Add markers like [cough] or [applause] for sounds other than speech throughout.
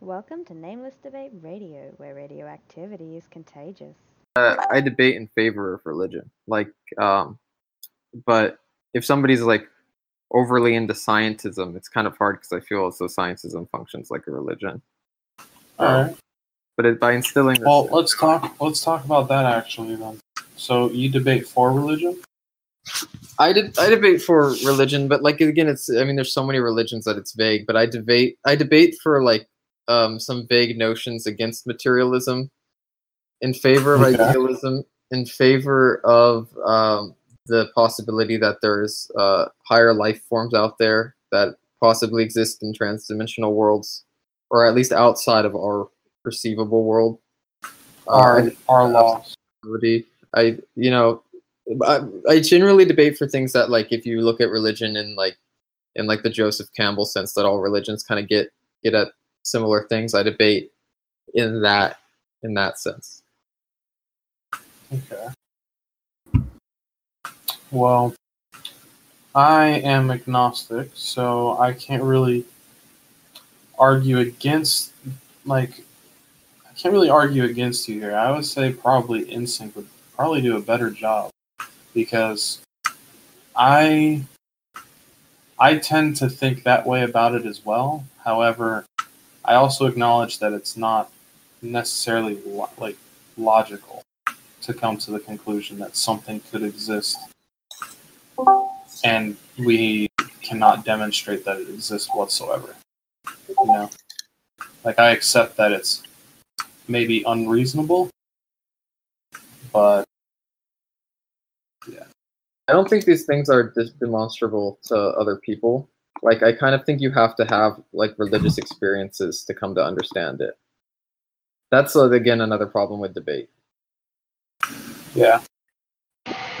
Welcome to Nameless Debate Radio, where radioactivity is contagious. uh, I debate in favor of religion. Like, um, but if somebody's like overly into scientism, it's kind of hard because I feel as though scientism functions like a religion. All right. But it, by instilling, this- Well, let's talk. Let's talk about that actually then. So you debate for religion? I did I debate for religion, but like again, it's I mean, there's so many religions that it's vague. But I debate I debate for like um, some vague notions against materialism, in favor of Okay. idealism, in favor of um, the possibility that there's uh, higher life forms out there that possibly exist in transdimensional worlds, or at least outside of our perceivable world. Uh, Our I- our laws. I you know I, I generally debate for things that like if you look at religion and like in like the Joseph Campbell sense that all religions kind of get get at similar things. I debate in that in that sense. Okay. Well, I am agnostic, so I can't really argue against like I can't really argue against you here. I would say probably Insync would probably do a better job because I I tend to think that way about it as well. However, I also acknowledge that it's not necessarily lo- like logical to come to the conclusion that something could exist and we cannot demonstrate that it exists whatsoever. You know? Like I accept that it's maybe unreasonable, but yeah. I don't think these things are demonstrable to other people. Like I kind of think you have to have like religious experiences to come to understand it. That's uh, again another problem with debate. yeah.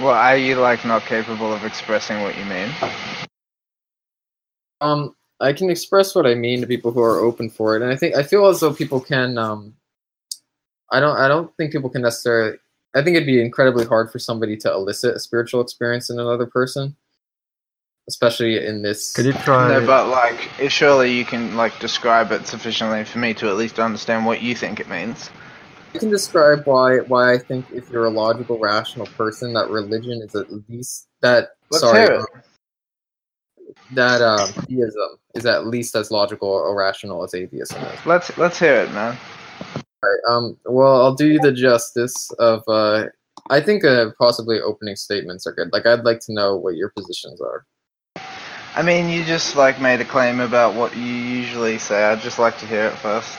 Well, are you like not capable of expressing what you mean? Um, I can express what I mean to people who are open for it, and I think I feel as though people can. Um, I don't. I don't think people can necessarily. I think it'd be incredibly hard for somebody to elicit a spiritual experience in another person, especially in this. Could you try? No, but like, if surely you can like describe it sufficiently for me to at least understand what you think it means. You can describe why why I think if you're a logical, rational person, that religion is at least that. Let's sorry, hear it. um, that um, theism is at least as logical or rational as atheism is. Let's let's hear it, man. Alright, um, well, I'll do you the justice of, uh, I think uh, possibly opening statements are good. Like, I'd like to know what your positions are. I mean, you just like made a claim about what you usually say. I'd just like to hear it first.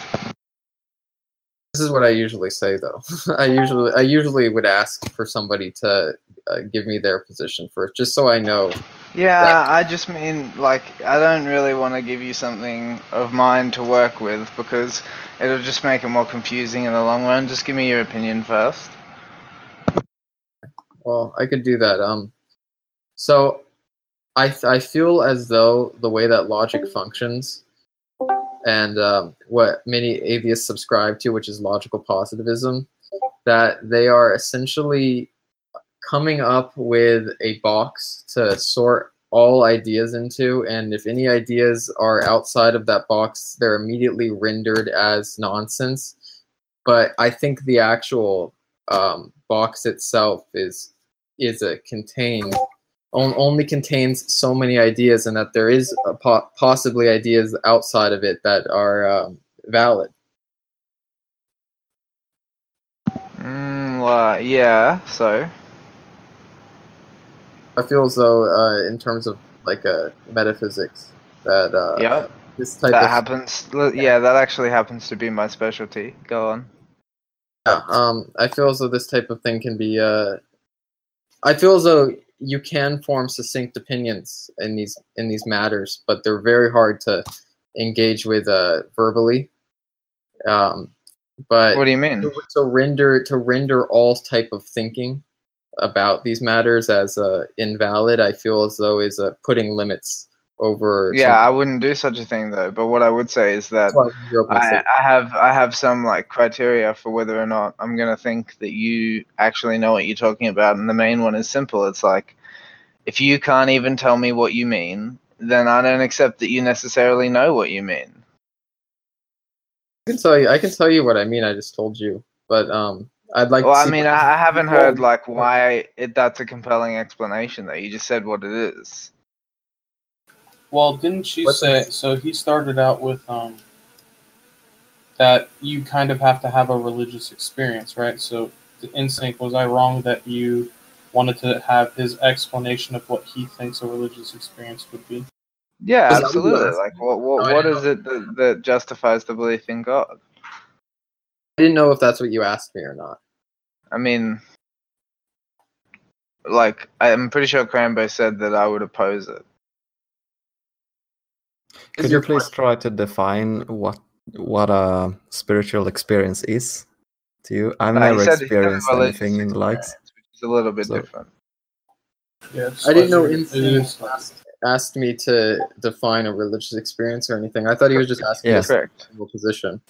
This is what I usually say, though. [laughs] I usually, I usually would ask for somebody to uh, give me their position first, just so I know. Yeah, Yeah. I just mean like I don't really want to give you something of mine to work with because it'll just make it more confusing in the long run. Just give me your opinion first. Well, I could do that. Um, so I th- I feel as though the way that logic functions, and um, what many atheists subscribe to, which is logical positivism, that they are essentially coming up with a box to sort all ideas into, and if any ideas are outside of that box, they're immediately rendered as nonsense. But I think the actual um, box itself is is a contained on, only contains so many ideas, and that there is a po- possibly ideas outside of it that are um, valid. Mm, well, yeah. So I feel as though, uh, in terms of like uh, metaphysics, that uh, yeah, this type that of happens. Yeah, that actually happens to be my specialty. Go on. Yeah, um, I feel as though this type of thing can be. Uh, I feel as though you can form succinct opinions in these in these matters, but they're very hard to engage with uh, verbally. Um, but What do you mean? to, to render to render all type of thinking about these matters as uh, invalid, I feel as though is uh, putting limits over. Yeah, I wouldn't do such a thing though. But what I would say is that some- that's why you're open to I, I have I have some like criteria for whether or not I'm gonna think that you actually know what you're talking about, and the main one is simple. It's like if you can't even tell me what you mean, then I don't accept that you necessarily know what you mean. I can tell you. I can tell you what I mean. I just told you, but um, I'd like. Well, to I mean, I I haven't heard like why it, that's a compelling explanation. Though you just said what it is. Well, didn't she What's say? So he started out with um that you kind of have to have a religious experience, right? So the instinct was I wrong that you wanted to have his explanation of what he thinks a religious experience would be? Yeah, Is that what you absolutely. Like, me? what what, No, I what didn't is it that, that justifies the belief in God? I didn't know if that's what you asked me or not. I mean, like, I'm pretty sure Crambo said that I would oppose it. Is Could your you please try to define what what a spiritual experience is to you? I've No, never said- he said experienced religious anything in the likes. experience, Which is a little bit So- different. Yeah, I didn't know slightly- it Insane is asked, asked me to define a religious experience or anything. I thought he was just asking Yes. me Correct. a position.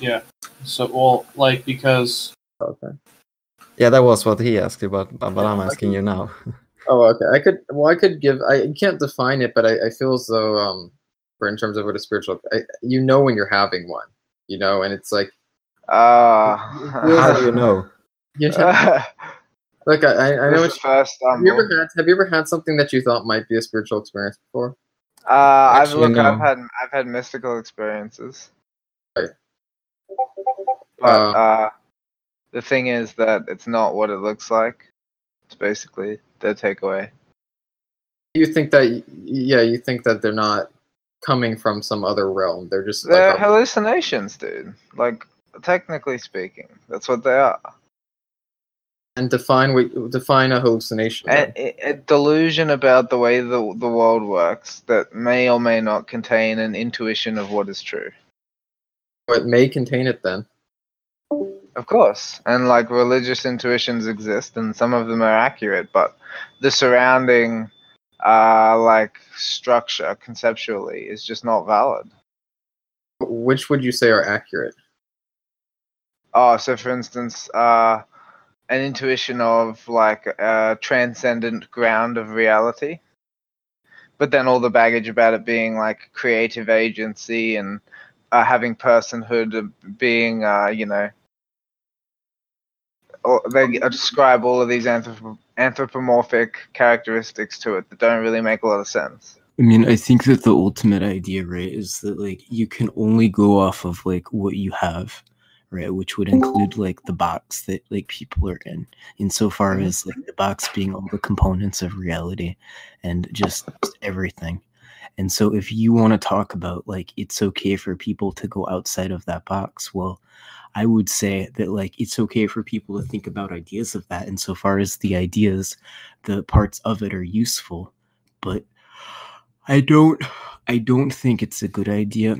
Yeah. So well, like because Okay. Yeah, that was what he asked you, but but Yeah, I'm I asking you now. Oh, okay. I could. Well, I could give. I can't define it, but I, I feel as though, um, for in terms of what a spiritual, I, you know, when you're having one, you know, and it's like, Uh, How do you know? [laughs] you know, like I, I I know This what. is first Have you ever had? Have you ever had something that you thought might be a spiritual experience before? Uh, I've Actually, look, I've had I've had mystical experiences, Right. but Uh, uh, the thing is that it's not what it looks like. It's basically the takeaway. You think that? Yeah, you think that they're not coming from some other realm. They're just They're like hallucinations, dude. Like technically speaking, that's what they are. and define what define a hallucination. A, a- delusion about the way the the world works that may or may not contain an intuition of what is true. What may contain it then? Of course, and like religious intuitions exist, and some of them are accurate, but the surrounding, uh, like structure conceptually is just not valid. Which would you say are accurate? Oh, so for instance, uh, an intuition of like a transcendent ground of reality, but then all the baggage about it being like creative agency and uh, having personhood, being, uh, you know, or they describe all of these anthrop- anthropomorphic characteristics to it that don't really make a lot of sense. I mean, I think that the ultimate idea, right, is that like you can only go off of like what you have, right, which would include like the box that like people are in, insofar as like the box being all the components of reality and just everything. And so if you want to talk about like it's okay for people to go outside of that box, well, I would say that like it's okay for people to think about ideas of that insofar as the ideas, the parts of it are useful, but I don't I don't think it's a good idea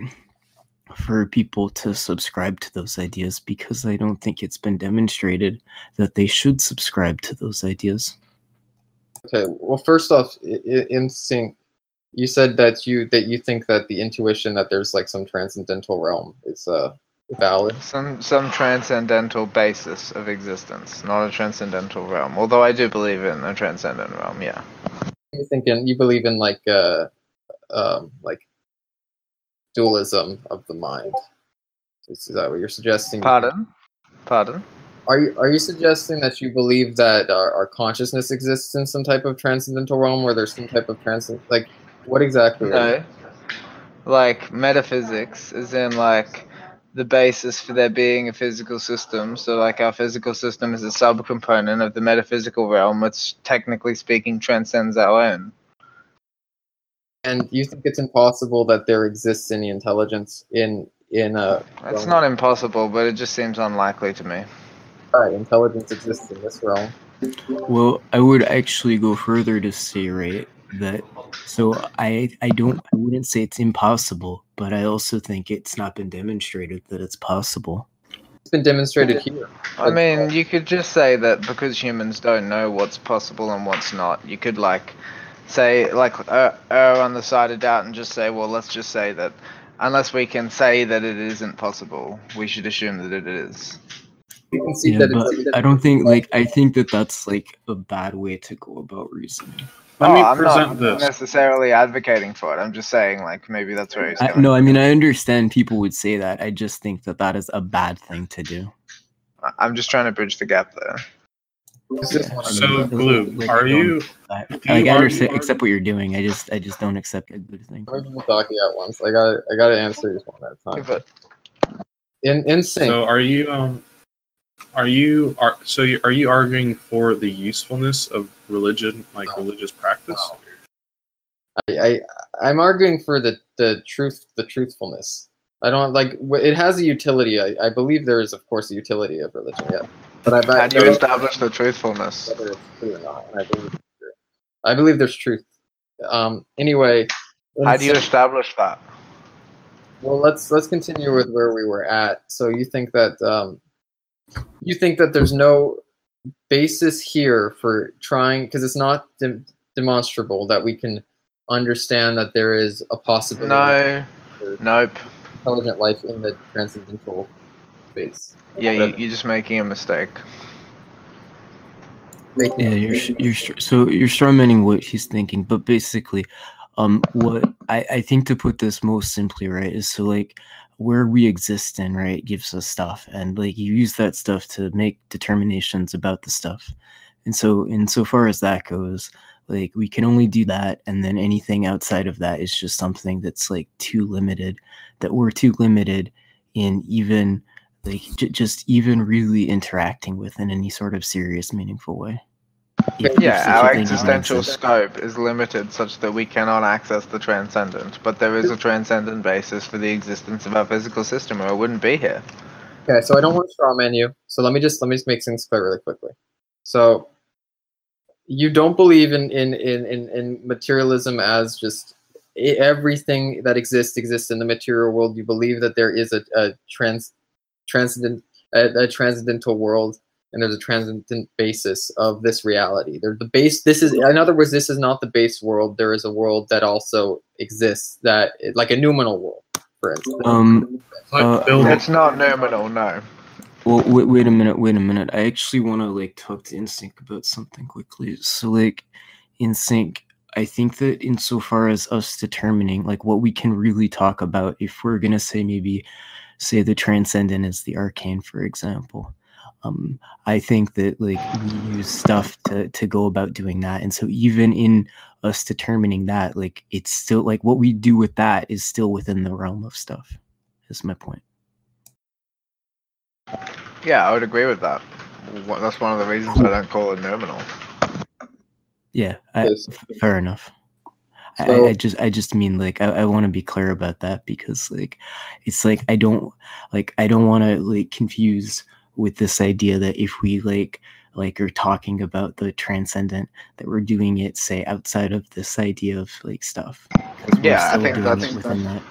for people to subscribe to those ideas because I don't think it's been demonstrated that they should subscribe to those ideas. Okay. Well, first off, in Insync. You said that you that you think that the intuition that there's like some transcendental realm is uh valid. Some some transcendental basis of existence, not a transcendental realm. Although I do believe in a transcendent realm, yeah. You thinking you believe in like uh um like dualism of the mind. Is, is that what you're suggesting? Pardon? Pardon? Are you are you suggesting that you believe that our, our consciousness exists in some type of transcendental realm where there's some type of transcend like what exactly? are you- No. Like metaphysics is in like the basis for there being a physical system. So like our physical system is a subcomponent of the metaphysical realm, which technically speaking transcends our own. And you think it's impossible that there exists any intelligence in in a It's realm? not impossible, but it just seems unlikely to me. Right, intelligence exists in this realm. Well, I would actually go further to say, right, that so I I don't I wouldn't say it's impossible, but I also think it's not been demonstrated that it's possible. It's been demonstrated here. I mean, you could just say that because humans don't know what's possible and what's not, you could like say like uh, err on the side of doubt and just say, well, let's just say that unless we can say that it isn't possible, we should assume that it is. You can see Yeah, that but it's I don't think like I think that that's like a bad way to go about reasoning. Let oh, me I'm present not this. necessarily advocating for it. I'm just saying, like, maybe that's where he's I, going. no, I mean I understand people would say that. I just think that that is a bad thing to do. I- I'm just trying to bridge the gap there. It's just one of So, them. Glue, Like, are you? I, Do like, you I understand, accept what you're doing. I just, I just don't accept a good thing. How many people talking at once? I got I got to answer these one at a time. In Insync. So, are you? Um, are you? Are so? You, are you arguing for the usefulness of religion, like religious practice? I, I I'm arguing for the the truth the truthfulness. I don't like it has a utility. I, I believe there is of course a utility of religion. Yeah, but I how bet do you establish the truthfulness? whether it's true or not. I believe. I believe there's truth. Um. Anyway. How do you sync- establish that? Well, let's let's continue with where we were at. So you think that um, you think that there's no basis here for trying because it's not dem- demonstrable that we can understand that there is a possibility No, nope. intelligent life in the transcendental space. Yeah, you, you're just making a mistake. Making- Yeah, you're sh- you're so you're strawmanning what he's thinking, but basically, um, what I I think to put this most simply, right, is so like where we exist in, right, gives us stuff, and like you use that stuff to make determinations about the stuff, and so insofar as that goes, like we can only do that, and then anything outside of that is just something that's like too limited, that we're too limited in even like j- just even really interacting with in any sort of serious, meaningful way. If- if Yeah, our existential scope is limited such that we cannot access the transcendent, but there is a transcendent basis for the existence of our physical system, or it wouldn't be here. Okay, so I don't want to straw man you. So let me just let me just make things clear really quickly. So you don't believe in in in in, in materialism as just everything that exists exists in the material world. You believe that there is a, a trans transcendent a, a transcendental world and there's a transcendent basis of this reality. There's the base. This is in other words, this is not the base world. There is a world that also exists that like a noumenal world, for instance. Um, Like Uh. It's not noumenal, no. Well, wait, wait a minute, wait a minute. I actually want to like talk to Insync about something quickly. So, like, Insync, I think that insofar as us determining like what we can really talk about, if we're gonna say maybe, say the transcendent is the arcane, for example, um, I think that like we use stuff to to go about doing that, and so even in us determining that, like, it's still like what we do with that is still within the realm of stuff. Is my point. Yeah, I would agree with that. That's one of the reasons I don't call it noumenal. Yeah, I, fair enough. I- So- I, I just I just mean like I, I want to be clear about that because like it's like I don't like I don't want to like confuse with this idea that if we like like are talking about the transcendent that we're doing it say outside of this idea of like stuff. 'cause we're Yeah, I think that's- within that.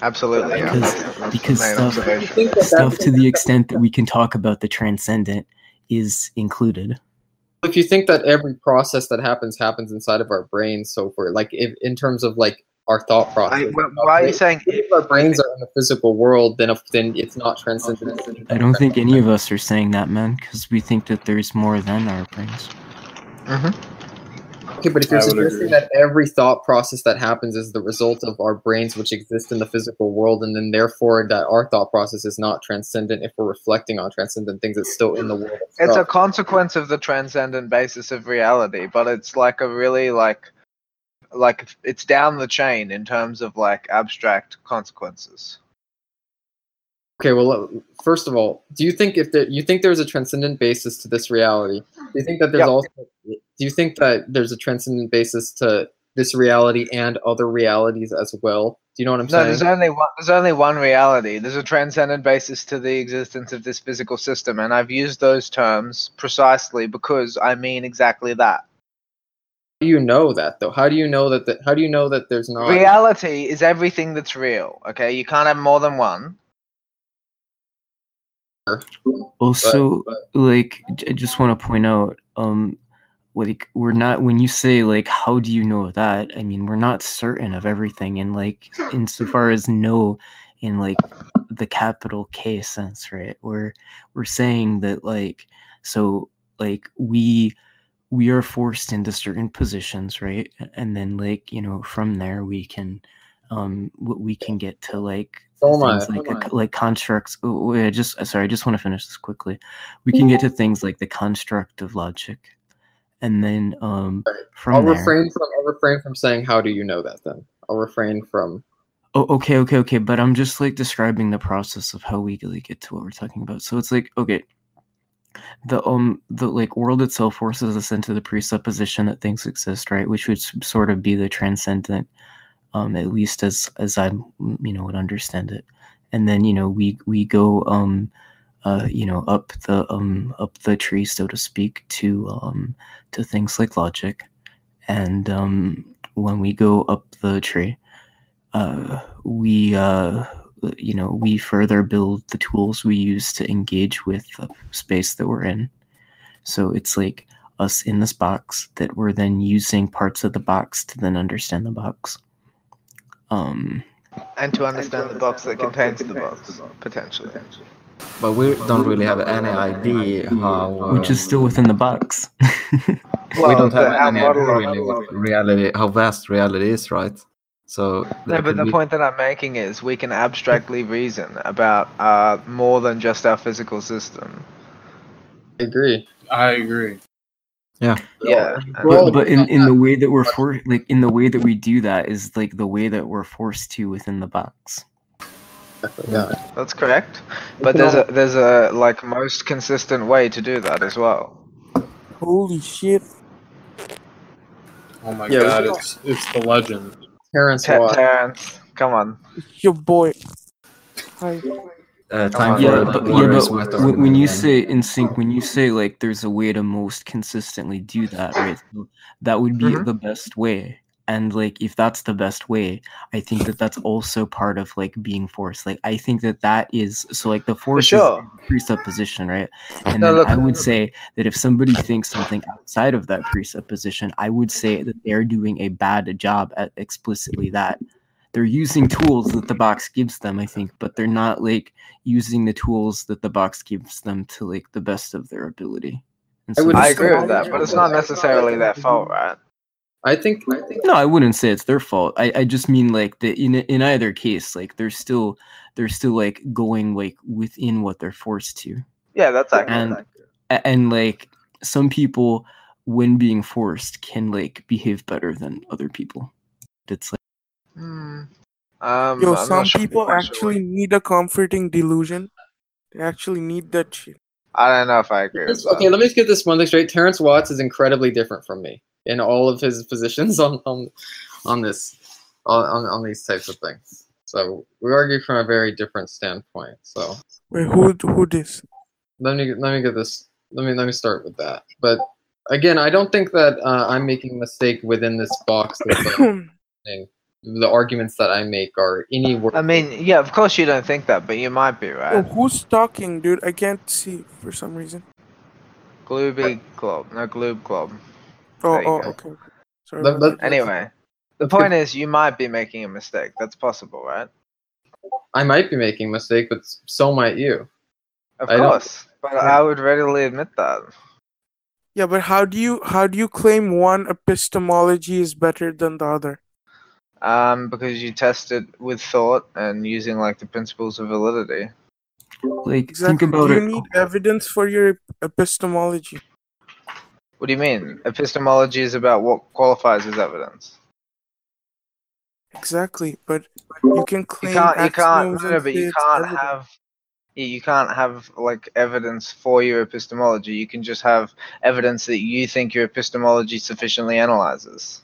Absolutely, yeah. Because- That's the because stuff- stuff to the extent that we can talk about the transcendent is included. If you think that every process that happens happens inside of our brains, so for like if, in terms of like our thought process, I, wh- why are you saying if our brains are in the physical world, then if, then it's not transcendent. I don't think any of us are saying that man because we think that there's more than our brains Mhm. Okay, but if you're suggesting that every thought process that happens is the result of our brains, which exist in the physical world, and then therefore that our thought process is not transcendent, if we're reflecting on transcendent things, it's still in the world. Of It's a consequence of the transcendent basis of reality, but it's like a really like like it's down the chain in terms of like abstract consequences. Okay, well, first of all, do you think if there, you think there's a transcendent basis to this reality? Do you think that there's Yep. also? Do you think that there's a transcendent basis to this reality and other realities as well? Do you know what I'm saying? No, there's only one. There's only one reality. There's a transcendent basis to the existence of this physical system, and I've used those terms precisely because I mean exactly that. How do you know that though? How do you know that? The, how do you know that there's not? Reality is everything that's real. Okay, you can't have more than one. also but- like I just want to point out um like we're not when you say like how do you know that i mean we're not certain of everything and like insofar as know in like the capital k sense right we're we're saying that like so like we we are forced into certain positions, right? And then like, you know, from there we can um we can get to like So am I. things like so am a I. like constructs oh, wait, I just sorry, I just want to finish this quickly. We can get to things like the construct of logic. And then um Right. from I'll there refrain from I'll refrain from saying how do you know that then. I'll refrain from Oh, okay, okay, okay. But I'm just like describing the process of how we like get to what we're talking about. So it's like, okay, the um the like world itself forces us into the presupposition that things exist, right? Which would sort of be the transcendent, um, at least as as I you know would understand it. And then you know we we go um uh you know up the um up the tree so to speak to um to things like logic, and um when we go up the tree uh, we uh, you know we further build the tools we use to engage with the space that we're in so it's like us in this box that we're then using parts of the box to then understand the box um And to understand the box that contains the box, potentially. But we don't really have any idea how. which is uh, still within the box [laughs] we don't have the- any model idea of- really what reality, how vast reality is, right? So No, but the be- point that I'm making is we can abstractly reason about uh, more than just our physical system. I agree. I agree. Yeah. Yeah. but, but in, in the way that we're for like in the way that we do that is like the way that we're forced to within the box Yeah. That's correct. But there's a there's a like most consistent way to do that as well. Holy shit. Oh my Yeah, god, it's it's the legend. Terrence Ter- Watt. Terrence, come on. Your boy. Hi. uh, time on. for yeah but, water yeah, but when, when you say Insync when you say like there's a way to most consistently do that right so that would be Mhm. the best way and like if that's the best way i think that that's [laughs] also part of like being forced like i think that that is so like the For force sure. is presupposition right and No, then look- i would say that if somebody thinks something outside of that presupposition i would say that they're doing a bad job at explicitly that they're using tools that the box gives them i think but they're not like using the tools that the box gives them to like the best of their ability and I would I agree with that, but it's not [laughs] necessarily their fault, right? I think I think no i wouldn't say it's their fault i, I just mean like that in in either case like they're still they're still like going like within what they're forced to Yeah, that's accurate. and a- and like some people when being forced can like behave better than other people it's like Hmm. Um, Yo, I'm some sure- people quite sure actually need a comforting delusion. They actually need that shit. I don't know if I agree with that. okay, let me just get this one thing straight. Terrence Watts is incredibly different from me in all of his positions [laughs] on on on this on on, on these types of things. So we argue from a very different standpoint. So Wait, who who this? let me let me get this. Let me let me start with that. But again, I don't think that uh, I'm making a mistake within this box. The, thing. [coughs] the arguments that I make are any work. I mean, yeah, of course you don't think that, but you might be oh, right. who's talking, dude? I can't see for some reason. Glooby Club, no Gloob Club. Oh, oh, okay. Sorry. But- but- that. Anyway, the point is you might be making a mistake. That's possible, right? I might be making a mistake, but so might you. Of I don't- course, but I would readily admit that. Yeah, but how do you how do you claim one epistemology is better than the other? Um, because you test it with thought and using like the principles of validity. like Exactly. think about do you it need evidence for your epistemology? What do you mean? Epistemology is about what qualifies as evidence. Exactly, but you can You claim can't. You can't. No, no, but you can't evidence. have. you- You can't have like evidence for your epistemology. You can just have evidence that you think your epistemology sufficiently analyzes.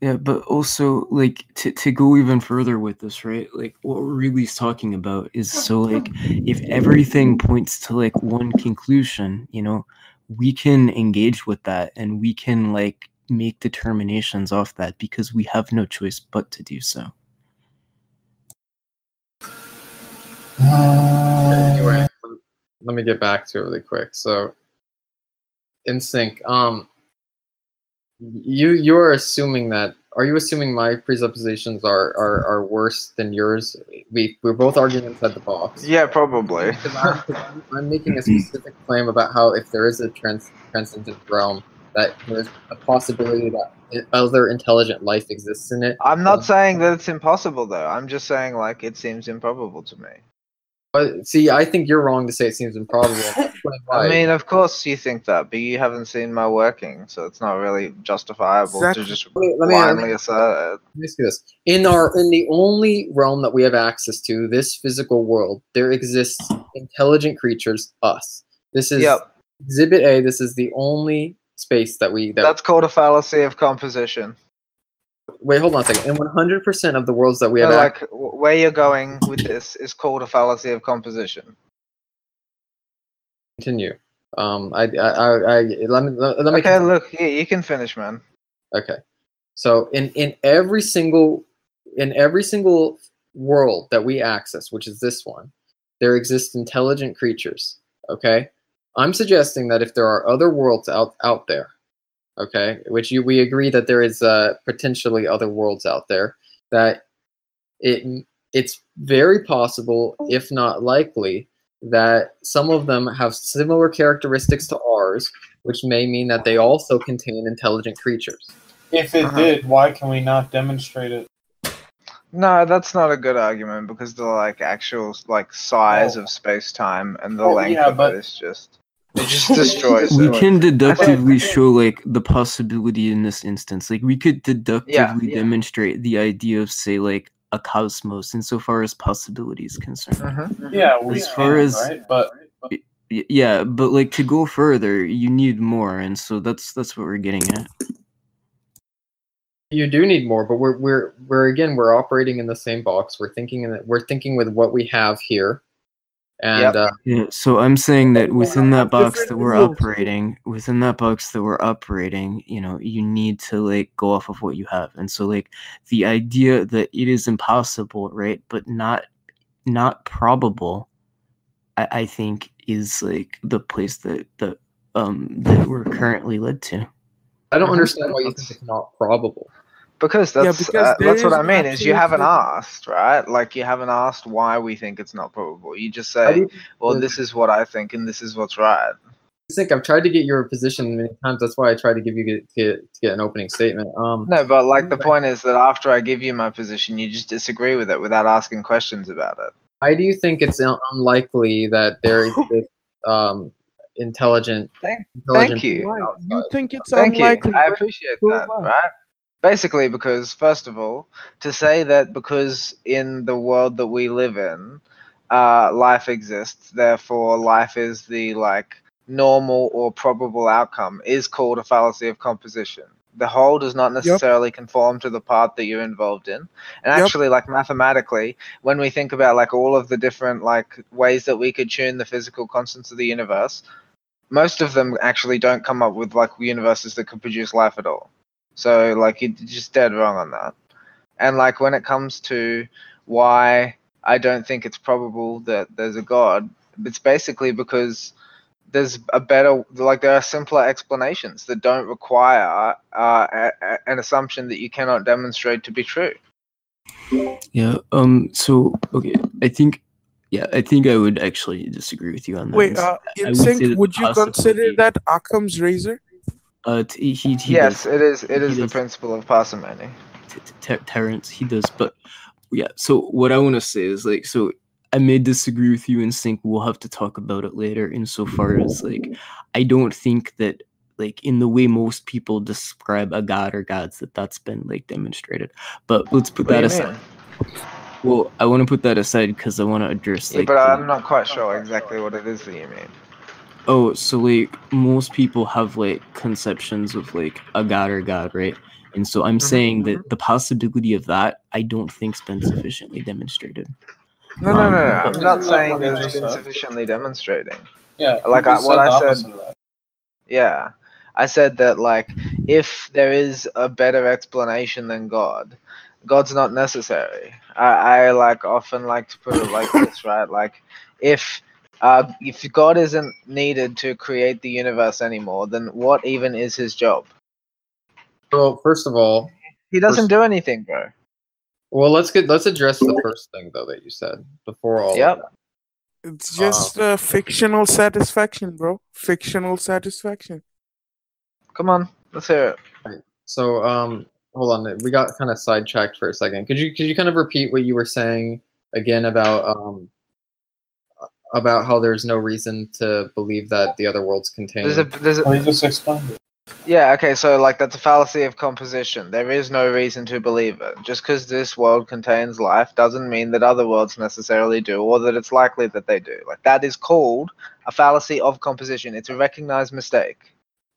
Yeah, but also like to to go even further with this, right? Like what we're really talking about is so like if everything points to like one conclusion, you know, we can engage with that and we can like make determinations off that because we have no choice but to do so. anyway, let me get back to it really quick. So, Insync, um, you you're assuming that. Are you assuming my presuppositions are are, are worse than yours? We we're both arguing inside the box. Yeah, probably. [laughs] I'm, I'm making a specific claim about how if there is a trans, transcendent realm, that there's a possibility that other intelligent life exists in it. I'm not saying that it's impossible though. I'm just saying like it seems improbable to me. But see, I think you're wrong to say it seems improbable. [laughs] I'll explain I why. mean, of course you think that, but you haven't seen my working, so it's not really justifiable Exactly. to just Let me- let me- uh, blindly assert it. Let me ask you this: in our in the only realm that we have access to, this physical world, there exists intelligent creatures. Us. This is Yep, Exhibit A. This is the only space that we that. that's called a fallacy of composition. Wait, hold on a second. In 100% of the worlds that we No, have like w- where you're going with this is called a fallacy of composition. continue. Um, I, I, I, I let me let, let me. Okay, look, you, you can finish, man. Okay. So in in every single in every single world that we access, which is this one, there exist intelligent creatures. Okay? I'm suggesting that if there are other worlds out out there, okay, which you we agree that there is uh, potentially other worlds out there, that it it's very possible, if not likely, that some of them have similar characteristics to ours, which may mean that they also contain intelligent creatures. If it Uh-huh. did, why can we not demonstrate it? No, that's not a good argument because the like actual like size Oh. of space time and the Oh, length yeah, of but- it is just it just destroys [laughs] we it. can deductively show like the possibility in this instance like we could deductively yeah. demonstrate the idea of say like a cosmos insofar as possibility is concerned Mhm. Yeah, we As can, far as- right? But Y- yeah but like to go further you need more and so that's that's what we're getting at You do need more, but we're we're we're again we're operating in the same box. We're thinking in the, we're thinking with what we have here, and Yep. uh, yeah so i'm saying that within that box that we're rules. operating within that box that we're operating you know you need to like go off of what you have and so like the idea that it is impossible right but not not probable i, I think is like the place that that um that we're currently led to I don't understand why you think it's not probable. Because Yeah, that's because uh, that's what is I mean is you haven't asked, right? Like you haven't asked why we think it's not probable. You just say, you "Well, Yeah. this is what I think, and this is what's right." think I've tried to get your position many times. That's why I tried to give you get, get, to get an opening statement. Um, No, but like the point is that after I give you my position, you just disagree with it without asking questions about it. why do you think it's un- unlikely that there [laughs] exists um, intelligent? Thank- intelligent thank you. You think it's Thank unlikely? you. I appreciate that, right? Basically, because first of all, to say that because in the world that we live in, uh, life exists, therefore life is the like normal or probable outcome is called a fallacy of composition. The whole does not necessarily conform to the part that you're involved in. And Yep. actually, like mathematically, when we think about like all of the different like ways that we could tune the physical constants of the universe, most of them actually don't come up with like universes that could produce life at all. So like you're just dead wrong on that. And like when it comes to why I don't think it's probable that there's a god, it's basically because there's a better like there are simpler explanations that don't require uh, a, a- an assumption that you cannot demonstrate to be true. yeah um so okay i think yeah i think i would actually disagree with you on that Wait, uh, I in would sync, that would you consider that Occam's razor? Uh he, he yes, does. it is. It is the principle of parsimony. T- T- Ter- Terrence, he does. But yeah, so what I want to say is like, so I may disagree with you Insync. We'll have to talk about it later. Insofar as like, I don't think that like in the way most people describe a god or gods that that's been like demonstrated. But let's put What that aside. mean? Well, I want to put that aside because I want to address Yeah, like. but I'm not quite sure exactly what it is that you mean. Oh, so like most people have like conceptions of like a god or god, right? And so I'm Mhm, saying that the possibility of that I don't think's been sufficiently demonstrated. No, no, no, no. Um, I'm not saying what that I it's been said? sufficiently demonstrating. yeah, Like I- what I said- opposite of that. Yeah. I said that like if there is a better explanation than God, God's not necessary. I, I like often like to put it like this, right? Like if uh, if God isn't needed to create the universe anymore, then what even is his job? Well, first of all, He doesn't First- do anything, bro. well let's get let's address the first thing though that you said before all. of Yep. that. It's just uh, fictional satisfaction, bro. Fictional satisfaction. Come on, let's hear it. So, um, hold on. We got kind of sidetracked for a second. Could you could you kind of repeat what you were saying again about um about how there's no reason to believe that the other worlds contain? There's a there's Well, a you just explained it. yeah okay. So like that's a fallacy of composition. There is no reason to believe it. Just because this world contains life doesn't mean that other worlds necessarily do, or that it's likely that they do. Like that is called a fallacy of composition. It's a recognized mistake.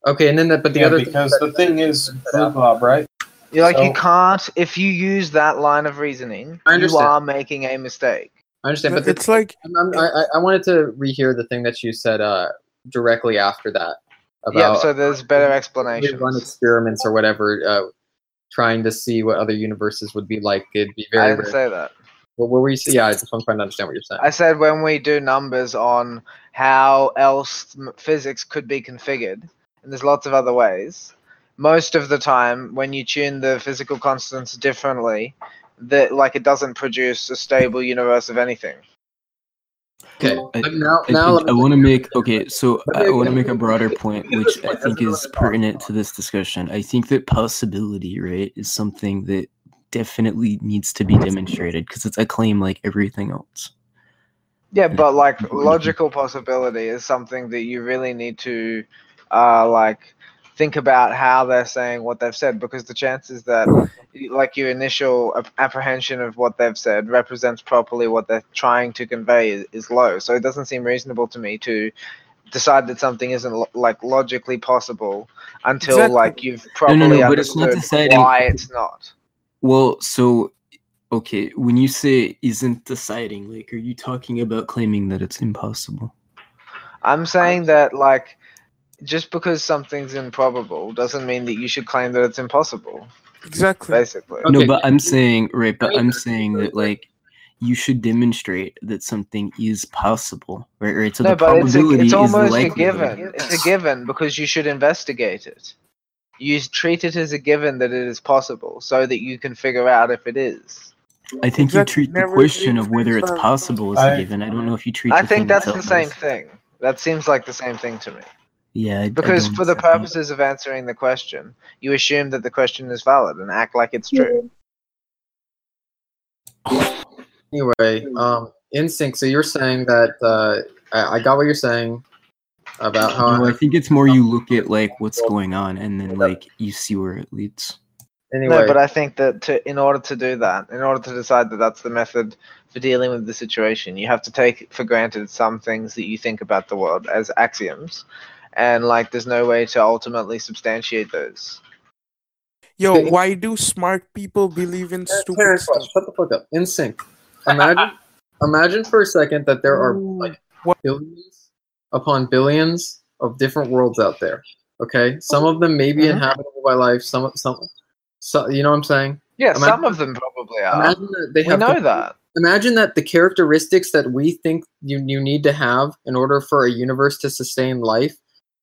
okay, and then the, but the yeah, other because the thing is flip flop, right? You're like you can't if you use that line of reasoning, you are making a mistake. I understand, but the, it's like I'm, I'm, I I wanted to rehear the thing that you said uh directly after that yeah, so there's better we explanations. run experiments or whatever, uh, trying to see what other universes would be like. It'd be very. I very. didn't rare. say that. What were we? Yeah, I just I'm trying to understand what you're saying. I said when we do numbers on how else physics could be configured, and there's lots of other ways. Most of the time, when you tune the physical constants differently, that like it doesn't produce a stable universe of anything. okay, I- now I, now let I want to make okay, so I want to make a broader point, which I think is pertinent to this discussion. I think that possibility, right, is something that definitely needs to be demonstrated because it's a claim like everything else. Yeah, but like logical possibility is something that you really need to, uh, like think about how they're saying what they've said because the chances that like your initial apprehension of what they've said represents properly what they're trying to convey is, is low so it doesn't seem reasonable to me to decide that something isn't lo- like logically possible until Exactly. like you've no, properly no, but it's not understood deciding- why it's not Well, so okay, when you say isn't deciding, like, are you talking about claiming that it's impossible? i'm saying that like just because something's improbable doesn't mean that you should claim that it's impossible exactly. basically Okay. No, but I'm saying right, but I'm saying that like you should demonstrate that something is possible, right? Right. So no, the but it's, a, probability it's is the almost a given. It's a given because you should investigate it. You treat it as a given that it is possible, so that you can figure out if it is. I think you treat the question of whether it's possible as a given. I don't know if you treat. I the think thing that's the same as- thing. That seems like the same thing to me. Yeah, I- I Because don't for the accept that. purposes of answering the question, you assume that the question is valid and act like it's true. anyway, um, Insync. So you're saying that uh, I, I got what you're saying about how. No, I think it's more you look at like what's going on and then like you see where it leads. anyway, No, but I think that to, in order to do that, in order to decide that that's the method for dealing with the situation, you have to take for granted some things that you think about the world as axioms, and like there's no way to ultimately substantiate those. Yo, why do smart people believe in stupid Terrence, stuff? shut the fuck up. Insync. Imagine, [laughs] imagine for a second that there are like What? billions upon billions of different worlds out there. Okay, some of them may be Mhm. inhabitable by life. Some, some, so you know what I'm saying? Yeah, Imagine- some of them probably are. Imagine that they we have. know that. Imagine that the characteristics that we think you you need to have in order for a universe to sustain life,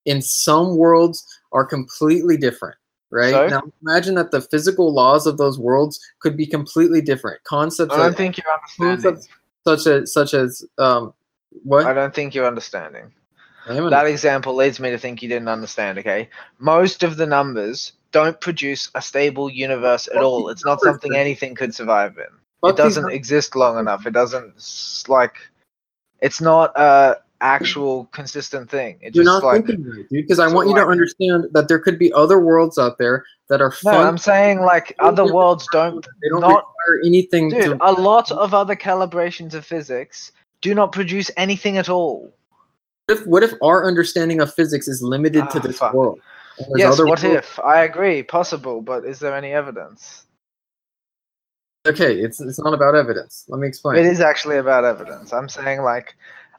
in some worlds are completely different. Right So? now, imagine that the physical laws of those worlds could be completely different. Concepts I don't of- think you're understanding. such as such as um what I don't think you're understanding. That example leads me to think you didn't understand, okay? Most of the numbers don't produce a stable universe at all. It's not something anything could survive in. It doesn't exist long enough. It doesn't like it's not a actual consistent thing. It You're just not like thinking right, dude. Because I want you to understand that there could be other worlds out there that are No. I'm saying like other worlds don't they don't not require anything dude, to a lot of other calibrations of physics do not produce anything at all. What if, what if our understanding of physics is limited to Ah, this fuck. world? Yes, what if? I agree, possible, but is there any evidence? Okay, it's it's not about evidence. Let me explain. It is actually about evidence. I'm saying like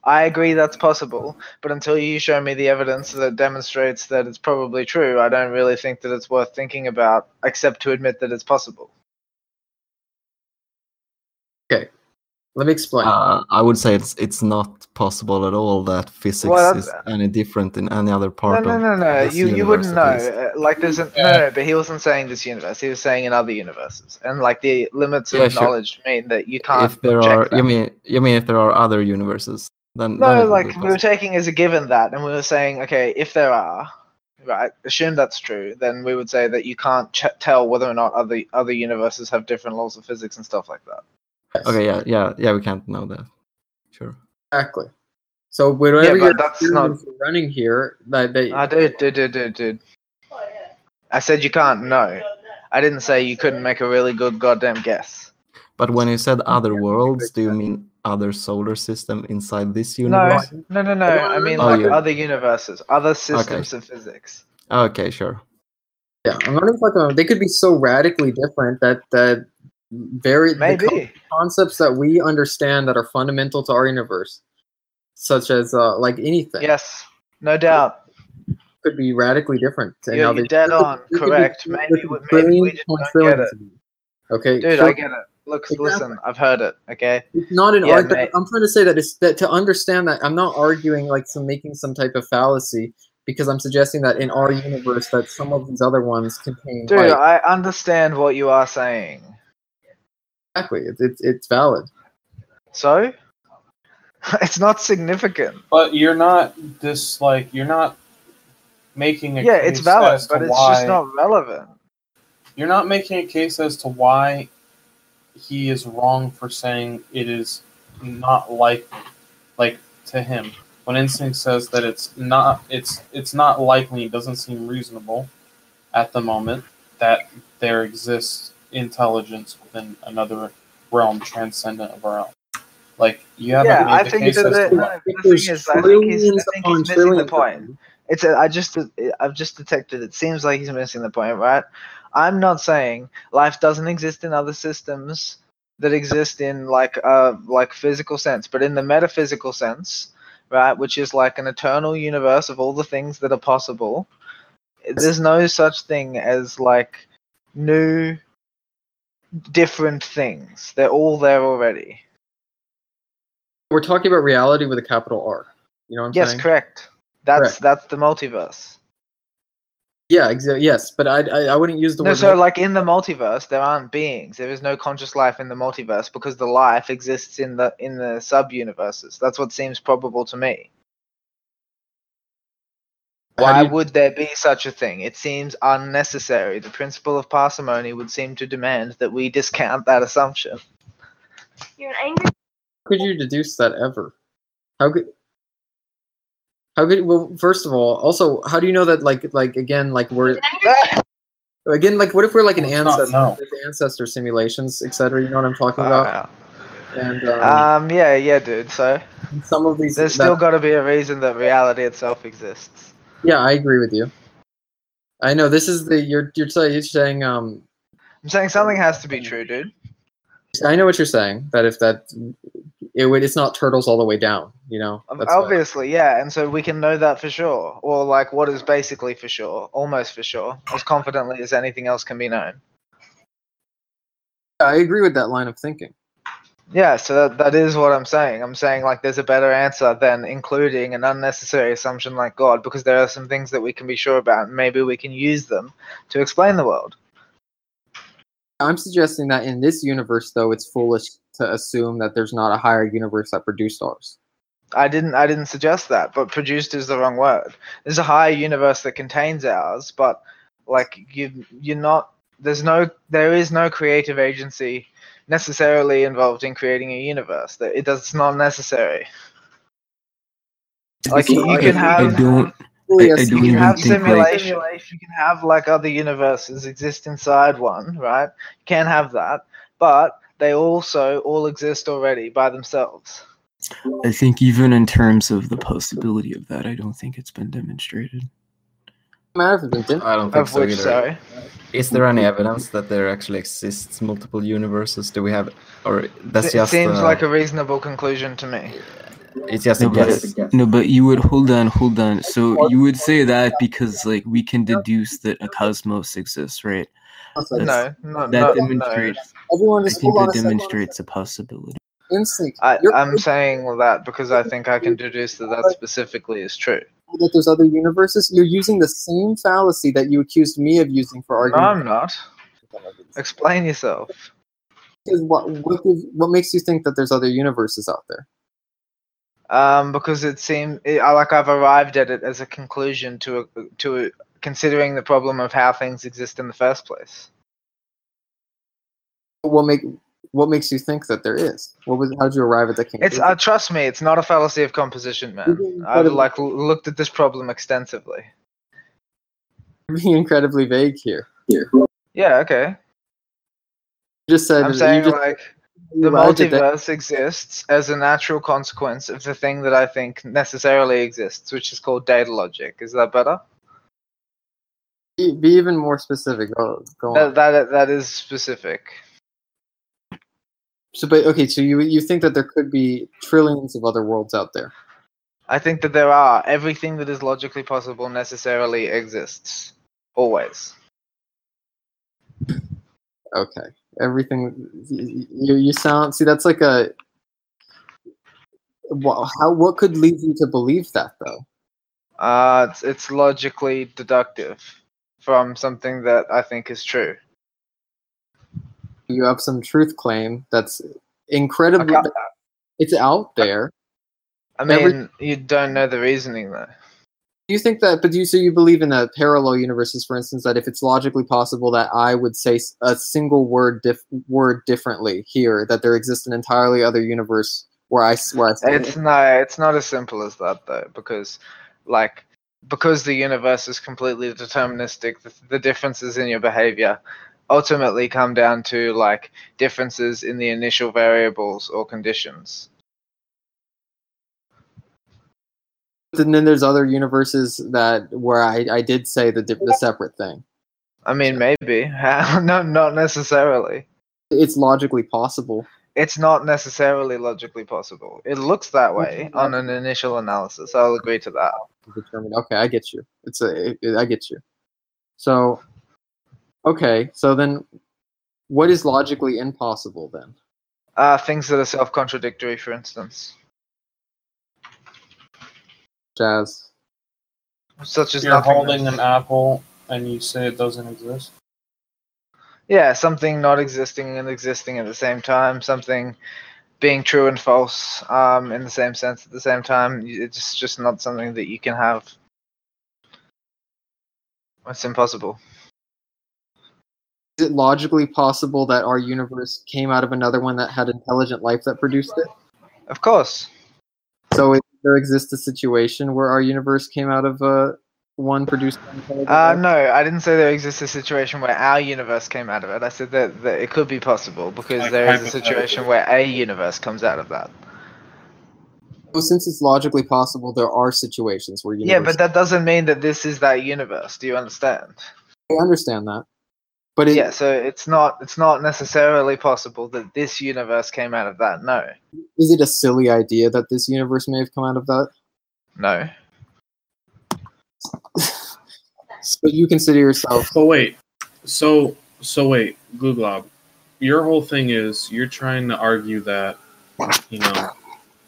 I agree that's possible, but until you show me the evidence that demonstrates that it's probably true, I don't really think that it's worth thinking about, except to admit that it's possible. Okay, let me explain. Uh, I would say it's it's not possible at all that physics Well, is any different in any other No, part no, of no, no. this You you universe, wouldn't know. at least. Uh, Like there's a, no, no, but he wasn't saying this universe. He was saying in other universes, and like the limits of sure. knowledge mean that you can't. If there are, that. you mean you mean if there are other universes, then then No, would like we were taking as a given that, and we were saying, okay, if there are, right? Assume that's true, then we would say that you can't ch- tell whether or not other other universes have different laws of physics and stuff like that. Okay, yeah, yeah, yeah. We can't know that. Sure. Exactly. So whatever Yeah, but your that's not- experiments are running here, that they I did, did, did, did, did. I said you can't know. I didn't say you couldn't make a really good goddamn guess. But when you said other worlds, do you mean other solar system inside this universe? no, no, no. no. I mean Oh, like you- other universes, other systems of physics. Okay, sure. yeah, I'm not even talking about. They could be so radically different that that very the Maybe. concepts that we understand that are fundamental to our universe, such as uh, like anything, Yes, no doubt. could be radically different. And You're- you're dead on, they be- correct. Maybe could maybe we just don't get of them. Okay, Dude, So I get it. Look, Exactly. listen, I've heard it. Okay. it's not an Yeah, argument. I'm trying to say that it's that to understand that I'm not arguing like some making some type of fallacy because I'm suggesting that in our universe that some of these other ones contain Dude, light. I understand what you are saying. exactly. It's it's it's valid. So, [laughs] it's not significant. But you're not this like you're not making a Yeah, case it's valid, but it's why, just not relevant. You're not making a case as to why he is wrong for saying it is not like like to him. When Insync says that it's not it's it's not likely, it doesn't seem reasonable at the moment that there exists intelligence within another realm transcendent of our own. Like you haven't Yeah, made I the think case that as the- to no, why. the thing is, I think he's, I think he's missing the point. It's a, I just I've just detected. It seems like he's missing the point, right? I'm not saying life doesn't exist in other systems that exist in like uh like physical sense, but in the metaphysical sense, right, which is like an eternal universe of all the things that are possible. There's no such thing as like new, different things. They're all there already. We're talking about reality with a capital R. You know what I'm yes, saying? correct. That's Correct. that's the multiverse. Yeah, exactly. Yes, but I, I I wouldn't use the No, word. so multi- like in the multiverse, there aren't beings. There is no conscious life in the multiverse because the life exists in the in the sub universes. That's what seems probable to me. Why you- would there be such a thing? It seems unnecessary. The principle of parsimony would seem to demand that we discount that assumption. You're an angry. could you deduce that ever? How could? How could? Well, first of all, also, how do you know that? Like, like again, like we're again, like, what if we're like an Well, it's not ancestor, no. ancestor simulations, etc. You know what I'm talking Uh, about? And um, um, yeah, yeah, dude. So some of these, there's that- still got to be a reason that reality itself exists. yeah, I agree with you. I know this is the you're you're, you're saying um I'm saying something has to be true, dude. I know what you're saying that if that it would it's not turtles all the way down, you know. Um, That's why- Obviously, yeah, and so we can know that for sure, or like what is basically for sure, almost for sure, as confidently as anything else can be known. I agree with that line of thinking. Yeah, so that, that is what I'm saying. I'm saying like there's a better answer than including an unnecessary assumption like God, because there are some things that we can be sure about, and maybe we can use them to explain the world. I'm suggesting that in this universe, though, it's foolish to assume that there's not a higher universe that produced ours. I didn't I didn't suggest that, but produced is the wrong word. There's a higher universe that contains ours, but like you you're not there's no there is no creative agency necessarily involved in creating a universe. That it does it's not necessary. Like you, you I- can I have don't. Fully I- I don't you can have think, like- simulation. You can have like other universes exist inside one, right? You can't have that, but they also all exist already by themselves. I think even in terms of the possibility of that, I don't think it's been demonstrated. matter if it's been dim- I don't think Of so which, either. sorry. Is there any evidence that there actually exists multiple universes? Do we have, or that's It just seems uh, like a reasonable conclusion to me. it's just a No, but, guess? no, but you would hold on, hold on. So you would say that because like we can deduce that a cosmos exists, right? That's- No, no, That no, no. demonstrates. Everyone I think that a second. demonstrates a possibility. Insync. I, I'm saying that because I think I can deduce that that specifically is true. that there's other universes. You're using the same fallacy that you accused me of using for No. I'm not. Explain yourself. Because what what, what makes you think that there's other universes out there? Um, because it seems like I've arrived at it as a conclusion to a, to a considering the problem of how things exist in the first place. What make what makes you think that there is? What was? How'd you arrive at that It's uh, trust me, it's not a fallacy of composition, man. I've like l- looked at this problem extensively. You're being incredibly vague here. Yeah, okay. You just said I'm saying just like the arrived at that- multiverse exists as a natural consequence of the thing that I think necessarily exists, which is called data logic. Is that better? Be, be even more specific. Go, go on. That, that that is specific. So, but okay, so you you think that there could be trillions of other worlds out there? I think that there are everything that is logically possible necessarily exists always. Okay, everything. You you sound see that's like a. Well, how what could lead you to believe that though? Uh, it's, it's logically deductive from something that I think is true. You have some truth claim that's incredibly. Okay. It's out there. I mean, Every- you don't know the reasoning though. Do you think that? But do you so you believe in the parallel universes, for instance, that if it's logically possible that I would say a single word dif- word differently here, that there exists an entirely other universe where I where I say It's no, it's not as simple as that though, because like because the universe is completely deterministic, the, the differences in your behavior ultimately come down to like differences in the initial variables or conditions. and then there's other universes that where I, I did say the the separate thing. I mean, maybe. [laughs] No, not necessarily. It's logically possible. It's not necessarily logically possible. It looks that way on an initial analysis. I'll agree to that. To determine. Okay, I get you. It's a it- it- I get you. So, okay, so then, what is logically impossible then? Uh, things that are self-contradictory, for instance, Jazz. such as You're holding an apple and you say it doesn't exist. Yeah, something not existing and existing at the same time, something being true and false um, in the same sense at the same time. It's just not something that you can have. It's impossible. Is it logically possible that our universe came out of another one that had intelligent life that produced it? Of course. So it, there exists a situation where our universe came out of uh, one produced by Uh, no, I didn't say there exists a situation where our universe came out of it. I said that, that it could be possible because Like there is a situation where a universe comes out of that. Well, since it's logically possible, there are situations where universe. Yeah, but that doesn't mean that this is that universe. Do you understand? I understand that. But it, Yeah, so it's not it's not necessarily possible that this universe came out of that. No. is it a silly idea that this universe may have come out of that? No. So you consider yourself So wait, so so wait, Glooblob, your whole thing is you're trying to argue that you know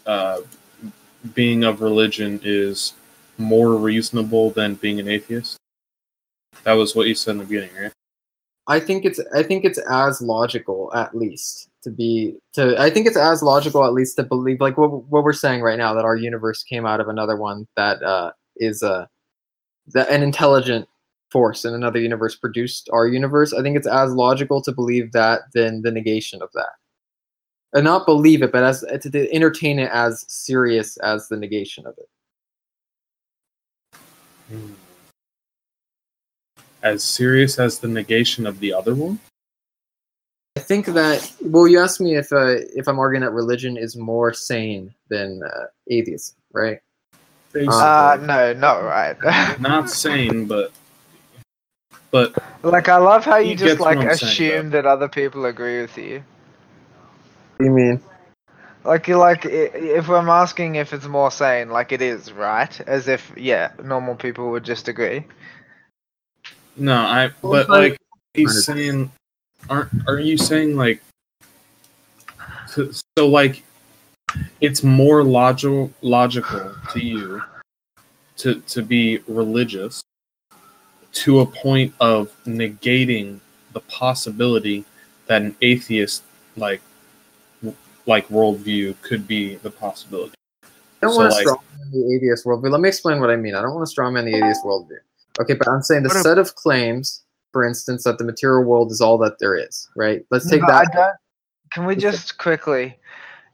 uh, being of religion is more reasonable than being an atheist. That was what you said in the beginning, right? I think it's I think it's as logical at least to be to I think it's as logical at least to believe like what what we're saying right now that our universe came out of another one that uh is uh that an intelligent force in another universe produced our universe. I think it's as logical to believe that than the negation of that. And not believe it, but as to, entertain it as serious as the negation of it. As serious as the negation of the other one? I think that well, you asked me if uh, if I'm arguing that religion is more sane than uh, atheism, right? Uh no, not right. [laughs] Not sane, but but like I love how you just like I'm saying, assume that other people agree with you. You mean? Like you like if I'm asking if it's more sane, like it is, right? As if yeah, normal people would just agree. no, I but like he's saying aren't are you saying like so, so like it's more logical logical to you to to be religious to a point of negating the possibility that an atheist like like worldview could be the possibility I don't So, want to like- strawman the atheist worldview. Let me explain what I mean. I don't want to strawman the atheist worldview. Okay, but I'm saying the What a- set of claims, for instance, that the material world is all that there is, right? Let's take No, that. Can we just quickly?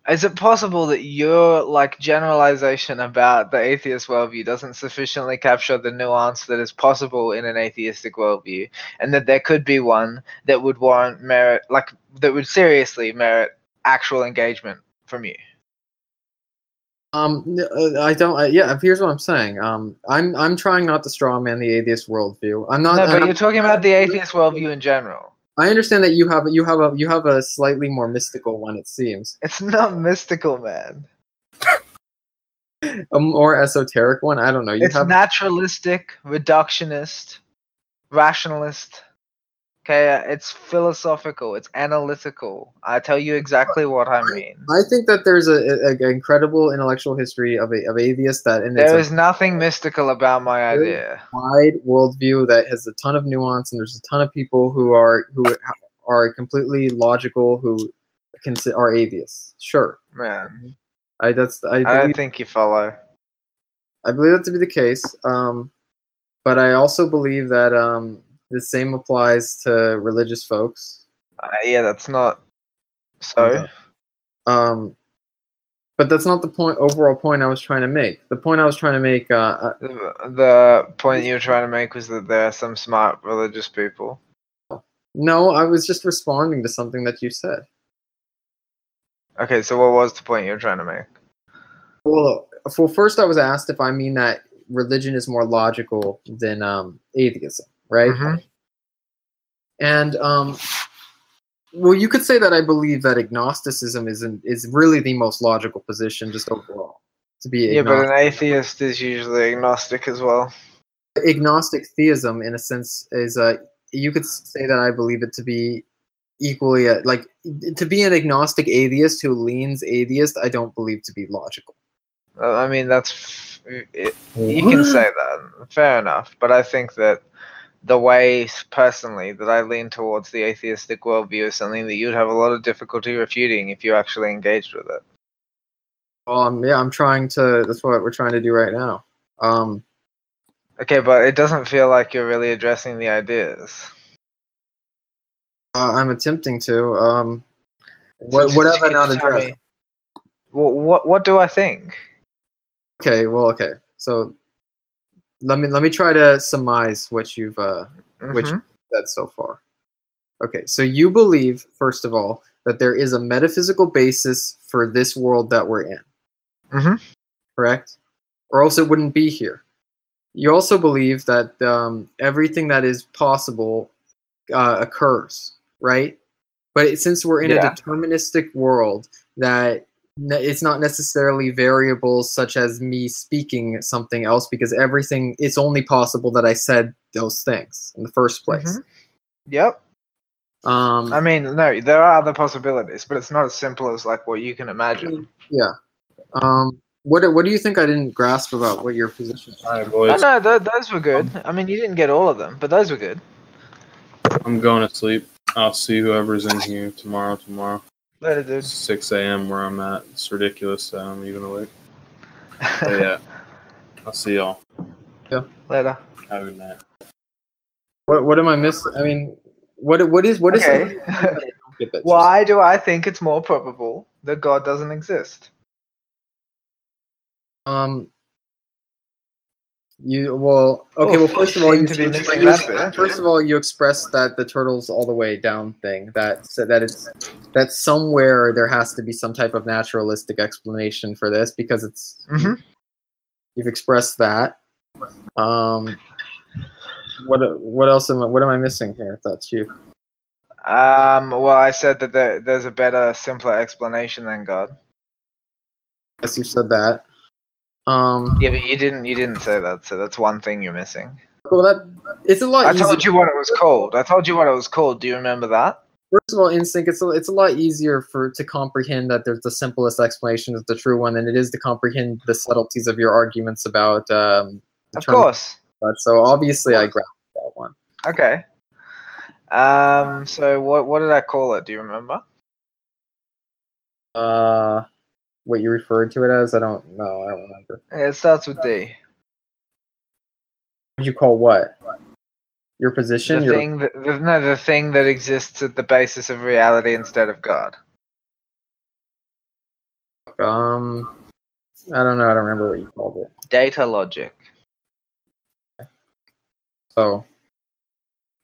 Is it possible that your like generalization about the atheist worldview doesn't sufficiently capture the nuance that is possible in an atheistic worldview, and that there could be one that would warrant merit, like that would seriously merit actual engagement from you? Um, uh, I don't. Uh, yeah, here's what I'm saying. Um, I'm I'm trying not to strawman the atheist worldview. I'm not. No, but I'm- you're talking about the [laughs] atheist worldview in general. I understand that you have you have a you have a slightly more mystical one. It seems It's not mystical, man. a more esoteric one. I don't know. You it's have naturalistic, reductionist, rationalist. Okay, it's philosophical, it's analytical. I tell you exactly what I mean. I think that there's a, a, a incredible intellectual history of a, of atheists that and There a nothing mystical about my idea. wide worldview that has a ton of nuance and there's a ton of people who are who are completely logical who can are atheists. Sure, Man, I that's I I don't think you follow. I believe that to be the case. Um, but I also believe that um the same applies to religious folks. Uh, yeah, that's not. So, Okay. Um, but that's not the point. Overall point I was trying to make. The point I was trying to make. Uh, uh, the, the point you were trying to make was that there are some smart religious people. no, I was just responding to something that you said. Okay, so what was the point you were trying to make? Well, well, first I was asked if I mean that religion is more logical than um, atheism, right? Mhm. And um, well, you could say that I believe that agnosticism is in, is really the most logical position, just overall, to be Yeah, but an atheist is usually agnostic as well. agnostic theism, in a sense, is uh, you could say that I believe it to be equally uh, like to be an agnostic atheist who leans atheist. I don't believe to be logical. I mean, that's it, you can say that. Fair enough, but I think that the way personally that I lean towards the atheistic worldview is something that you'd have a lot of difficulty refuting if you actually engaged with it. Um, yeah, I'm trying to. That's what we're trying to do right now. Um, Okay, but it doesn't feel like you're really addressing the ideas. uh, I'm attempting to. Um, what, So what have I not addressed? What, what what do I think? Okay, well, okay. So let me let me try to surmise what you've uh, which Mhm. said so far. Okay, so you believe, first of all, that there is a metaphysical basis for this world that we're in. Mhm. Correct? Or else it wouldn't be here. You also believe that um, everything that is possible uh, occurs, right? But since we're in Yeah. a deterministic world, that it's not necessarily variables such as me speaking something else because everything it's only possible that I said those things in the first place. Mhm. Yep. Um, I mean, no, there are other possibilities, but it's not as simple as like what you can imagine. yeah. Um, what do- what do you think I didn't grasp about what your position? All right, No, boys. no, th- those were good. I mean, you didn't get all of them, but those were good. I'm going to sleep. I'll see whoever's in here tomorrow. Tomorrow, Later, dude. it's 6 a.m. where I'm at. It's ridiculous that I'm even awake. [laughs] But yeah, I'll see y'all. Yeah. Later. Have a good night. What what am I missing? I mean, what what is what is? Okay. I don't [laughs] get that Why do I think it's more probable that God doesn't exist? Um. You well okay well first of all you, to you- you- that first of all you expressed that the turtles all the way down thing that so that it's that somewhere there has to be some type of naturalistic explanation for this because it's Mhm. you've expressed that. Um what what else am I, what am I missing here? If that's you. Um, well, I said that there, there's a better, simpler explanation than God. yes you said that um Yeah, but you didn't. You didn't say that, so that's one thing you're missing. well that it's a lot I easier. told you what it was called. I told you what it was called. Do you remember that? First of all, Insync. It's a, it's a lot easier for to comprehend that there's the simplest explanation is the true one than it is to comprehend the subtleties of your arguments about. Um, Of course. But so obviously, I grabbed that one. Okay. Um. So what what did I call it? Do you remember? Uh, what you referred to it as? I don't know. I don't remember. It starts with D. Would you call what? Your position? The Your thing that the, no, the thing that exists at the basis of reality instead of God. um. I don't know. I don't remember what you called it. Data logic. So,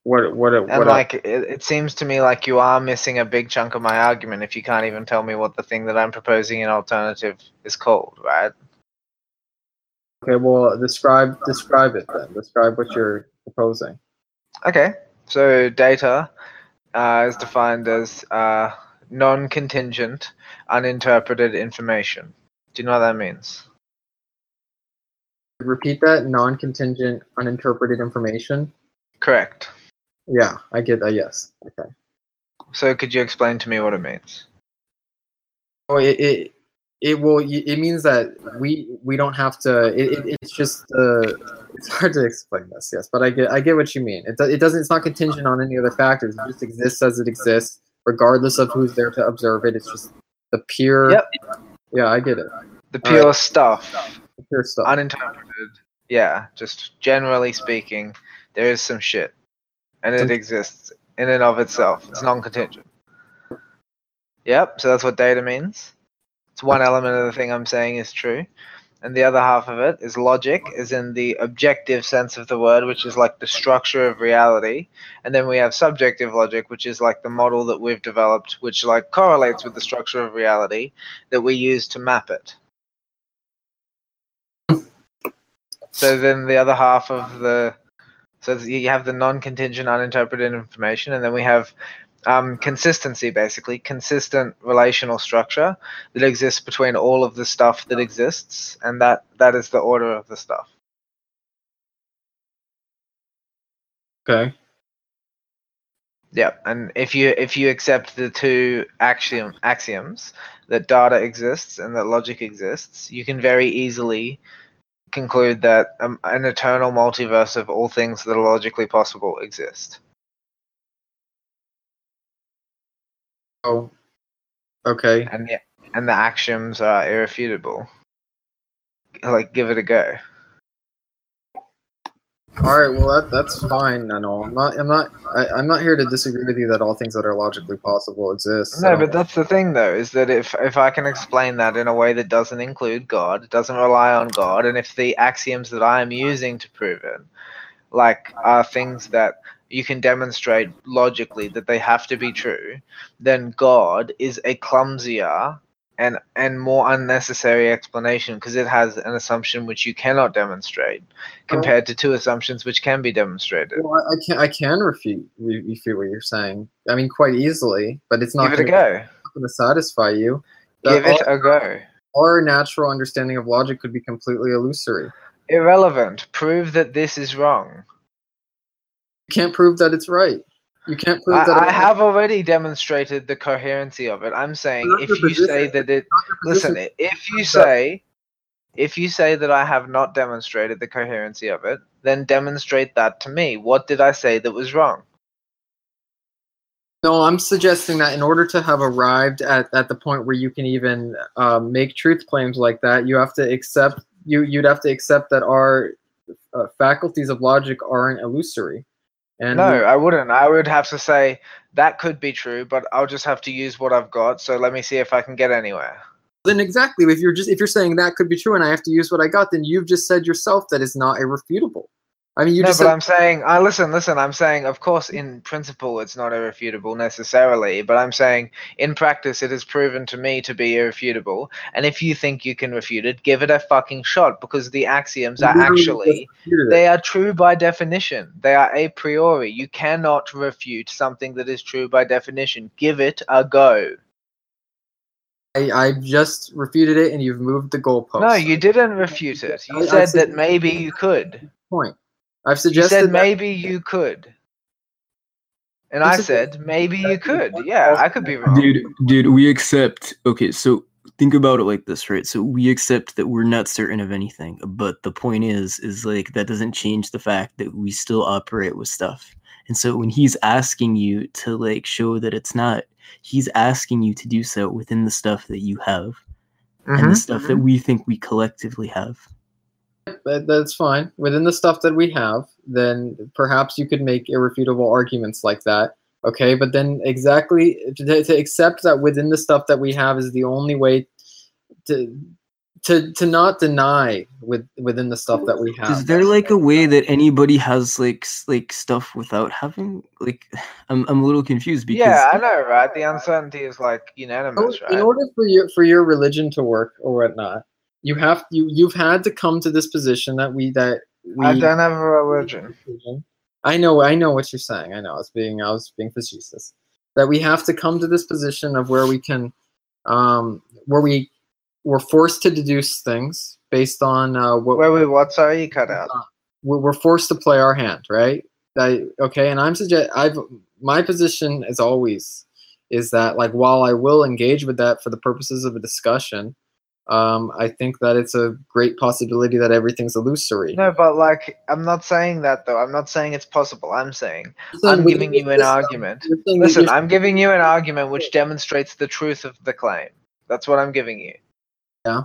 what? What? And What? like it, it seems to me like you are missing a big chunk of my argument if you can't even tell me what the thing that I'm proposing in alternative is called, right? okay. Well, describe describe it then. Describe what you're proposing. Okay. So data uh, is defined as uh, non-contingent, uninterpreted information. Do you know what that means? Repeat that. Non-contingent, uninterpreted information. Correct. Yeah, I get that. Yes. Okay. So could you explain to me what it means? Oh, it it, it will. It means that we we don't have to. It, it it's just. Uh, it's hard to explain this. Yes, but I get I get what you mean. It do, it doesn't. It's not contingent on any other factors. It just exists as it exists, regardless of who's there to observe it. It's just the pure. Yep. Yeah, I get it. The All right. pure stuff, The pure stuff. uninterpreted. Yeah, just generally speaking, there is some shit, and it exists in and of itself. It's non-contingent. Yep. So that's what data means. It's one element of the thing I'm saying is true, and the other half of it is logic, is in the objective sense of the word, which is like the structure of reality, and then we have subjective logic, which is like the model that we've developed, which like correlates with the structure of reality that we use to map it. So then the other half of the so you have the non-contingent uninterpreted information, and then we have um, consistency, basically consistent relational structure that exists between all of the stuff that exists, and that that is the order of the stuff. Okay. Yep, and if you if you accept the two axiom axioms that data exists and that logic exists, you can very easily conclude that um, an eternal multiverse of all things that are logically possible exist. Oh. Okay. and the and the axioms are irrefutable. Like, give it a go. All right. Well, that that's fine and all. I'm not. I'm not. I, I'm not here to disagree with you that all things that are logically possible exist. No, but that's the thing, though, is that if if I can explain that in a way that doesn't include God, doesn't rely on God, and if the axioms that I am using to prove it, like, are things that you can demonstrate logically that they have to be true, then God is a clumsier and and more unnecessary explanation because it has an assumption which you cannot demonstrate compared to two assumptions which can be demonstrated. Well, I, can I can refute refute what you're saying. I mean, quite easily, but it's not Give it a going go. to satisfy you. Give it a go. our natural understanding of logic could be completely illusory. Irrelevant. Prove that this is wrong. You can't prove that it's right. You can't prove that. I, I have already demonstrated the coherency of it. I'm saying if you say that it listen, if you say if you say that I have not demonstrated the coherency of it, then demonstrate that to me. What did I say that was wrong? No, I'm suggesting that in order to have arrived at, at the point where you can even um, make truth claims like that, you have to accept you you'd have to accept that our uh, faculties of logic aren't illusory. And no, I wouldn't. I would have to say that could be true, but I'll just have to use what I've got. So let me see if I can get anywhere. then exactly if you're just if you're saying that could be true and I have to use what I got, then you've just said yourself that it's not irrefutable. I mean, you no, just but said, I'm saying, I listen, listen. I'm saying, of course, in principle, it's not irrefutable necessarily, but I'm saying, in practice, it is proven to me to be irrefutable. And if you think you can refute it, give it a fucking shot, because the axioms are actually just refuted it. they are true by definition. They are a priori. You cannot refute something that is true by definition. Give it a go. I, I just refuted it, and you've moved the goalpost. No, you didn't refute it. You I said said- that maybe you could. point. I've You suggested said that- maybe you could. And You I said- said maybe you could. Yeah, I could be wrong. Dude, dude, we accept. Okay, so think about it like this, right? So we accept that we're not certain of anything, but the point is, is like that doesn't change the fact that we still operate with stuff. And so when he's asking you to like show that it's not, he's asking you to do so within the stuff that you have and Mhm. the stuff that we think we collectively have. That, that's fine. Within the stuff that we have, then perhaps you could make irrefutable arguments like that. Okay, but then exactly to, to accept that within the stuff that we have is the only way to to to not deny with within the stuff that we have. Is there like a way that anybody has like like stuff without having like? [sighs] I'm I'm a little confused because Yeah, I know, right? The uncertainty is like unanimous, oh, right? in order for your for your religion to work or whatnot, you have you you've had to come to this position that we that we I don't have a religion. I know, I know what you're saying. I know. I was being, I was being facetious. That we have to come to this position of where we can, um, where we we're forced to deduce things based on uh, what Wait, wait, what? Sorry, you cut out. we're, we're forced to play our hand, right? I, okay, and I'm suggest I've my position as always is that like while I will engage with that for the purposes of a discussion, um, I think that it's a great possibility that everything's illusory. No, but like, I'm not saying that though. I'm not saying it's possible. I'm saying So I'm giving you an argument. you're saying that Listen, I'm giving you an argument which demonstrates the truth of the claim. That's what I'm giving you. Yeah.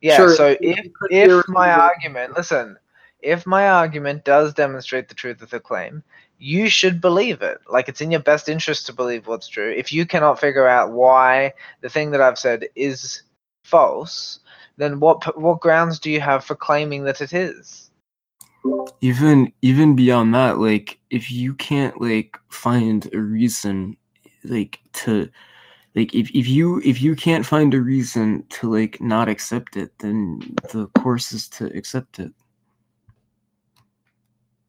Yeah. Sure, So if if my argument, listen, if my argument does demonstrate the truth of the claim, you should believe it. Like it's in your best interest to believe what's true. If you cannot figure out why the thing that I've said is false, then what what grounds do you have for claiming that it is? even even beyond that like if you can't like find a reason like to like if, if you if you can't find a reason to like not accept it then the course is to accept it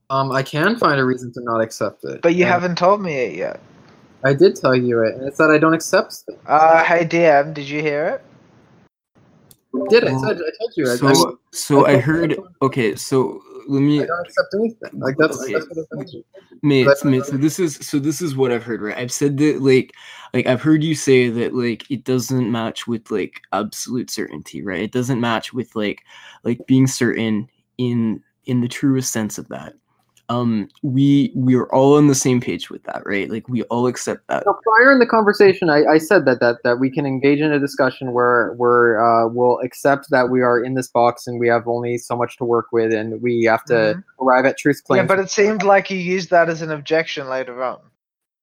Um, I can find a reason to not accept it. But you and haven't told me it yet. I did tell you it, and it's that I don't accept it. Uh, hey DM, did you hear it? Did I? Said, I told you. I, I, so so I heard okay so let me I don't accept anything. Like that's, Okay. that's what I told you. mate, mate so this is so this is what i've heard right i've said that like like i've heard you say that like it doesn't match with like absolute certainty right it doesn't match with like like being certain in in the truest sense of that um we we are all on the same page with that right like we all accept that No, prior in the conversation, I, I said that, that that we can engage in a discussion where where uh, we'll accept that we are in this box and we have only so much to work with, and we have to Mhm. arrive at truth claims. Yeah, but it seemed like you used that as an objection later on.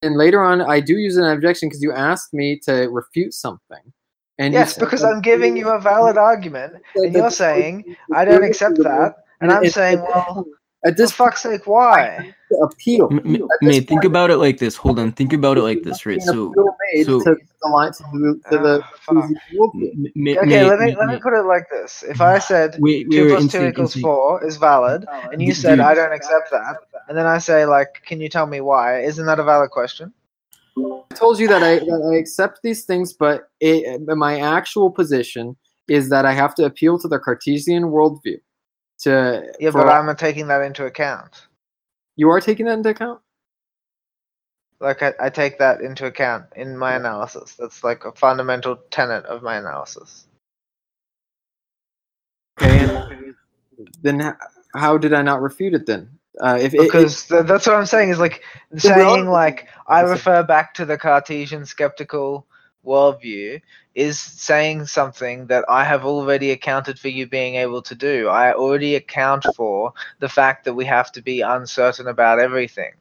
and later on, I do use an objection because you asked me to refute something. And you Yes, said because I'm giving you a valid argument, and you're saying I don't accept that, and I'm saying, well, at this fuck's sake, why? appeal. M- m- At mate think about it like this hold on think about it like this right so so- to the line to the, to the, oh, fuck. to the worldview. m- m- Okay, mate, let me mate, let me mate. put it like this: If I said wait, wait, two wait, plus two equals Insane. four is valid, and you said dude. I don't accept that, and then I say like, can you tell me why? Isn't that a valid question? I told you that I that I accept these things, but it, my actual position is that I have to appeal to the Cartesian worldview. To Yeah, but I'm taking that into account. you are taking that into account. Like I, I take that into account in my analysis. That's like a fundamental tenet of my analysis. Okay, then how did I not refute it then? Uh, if it- it, because th- that's what I'm saying is like saying like I refer back to the Cartesian skeptical worldview is saying something that I have already accounted for you being able to do. I already account for the fact that we have to be uncertain about everything.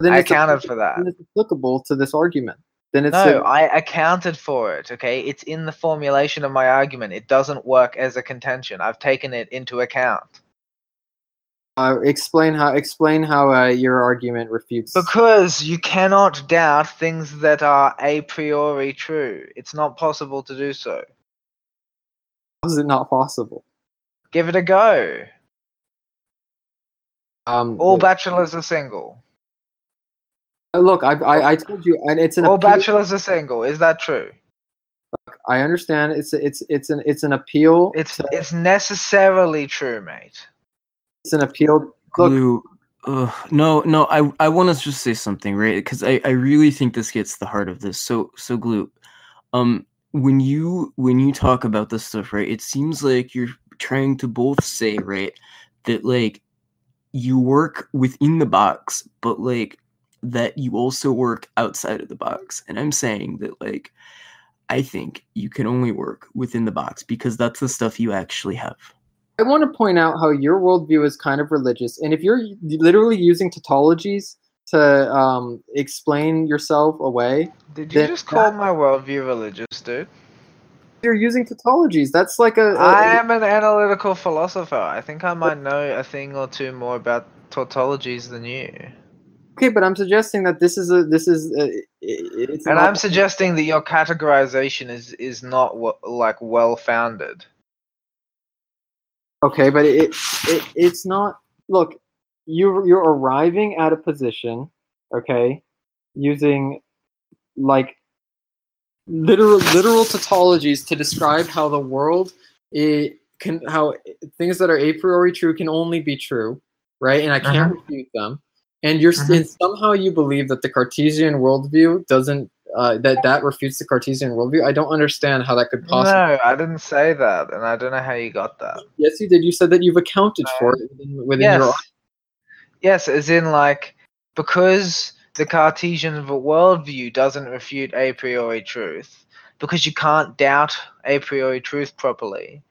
then I accounted for that. then it's applicable to this argument. Then it's No, a- I accounted for it. Okay, it's in the formulation of my argument. It doesn't work as a contention. I've taken it into account. Uh, explain how explain how uh, your argument refutes. Because you cannot doubt things that are a priori true. It's not possible to do so. How is it not possible? Give it a go. Um, All bachelors are single. uh, look, I, I I told you, and it's an All appeal- bachelors are single. Is that true? I understand. It's it's it's an it's an appeal. It's to- it's necessarily true, mate. It's an appeal. Look. Ugh, no, no, I I want to just say something, right? Because I I really think this gets the heart of this. So so glue, um, when you when you talk about this stuff, right? It seems like you're trying to both say, right, that like you work within the box, but like that you also work outside of the box. And I'm saying that like I think you can only work within the box because that's the stuff you actually have. I want to point out how your worldview is kind of religious, and if you're literally using tautologies to um, explain yourself away, Did you just call my worldview religious, dude? you're using tautologies. That's like a, a- I am an analytical philosopher. I think I might know a thing or two more about tautologies than you. okay, but I'm suggesting that this is a this is a, it's And I'm suggesting that your categorization is is not like well founded. Okay, but it, it it's not. Look, you you're arriving at a position, okay, using like literal literal tautologies to describe how the world it can how things that are a priori true can only be true, right? And I can't uh-huh. refute them. And you're and mm-hmm. somehow you believe that the Cartesian worldview doesn't uh, that that refutes the Cartesian worldview. I don't understand how that could possibly. No, I didn't say that, and I don't know how you got that. Yes, you did. You said that you've accounted for it within, within yes. your Yes, as in like because the Cartesian worldview doesn't refute a priori truth, because you can't doubt a priori truth properly.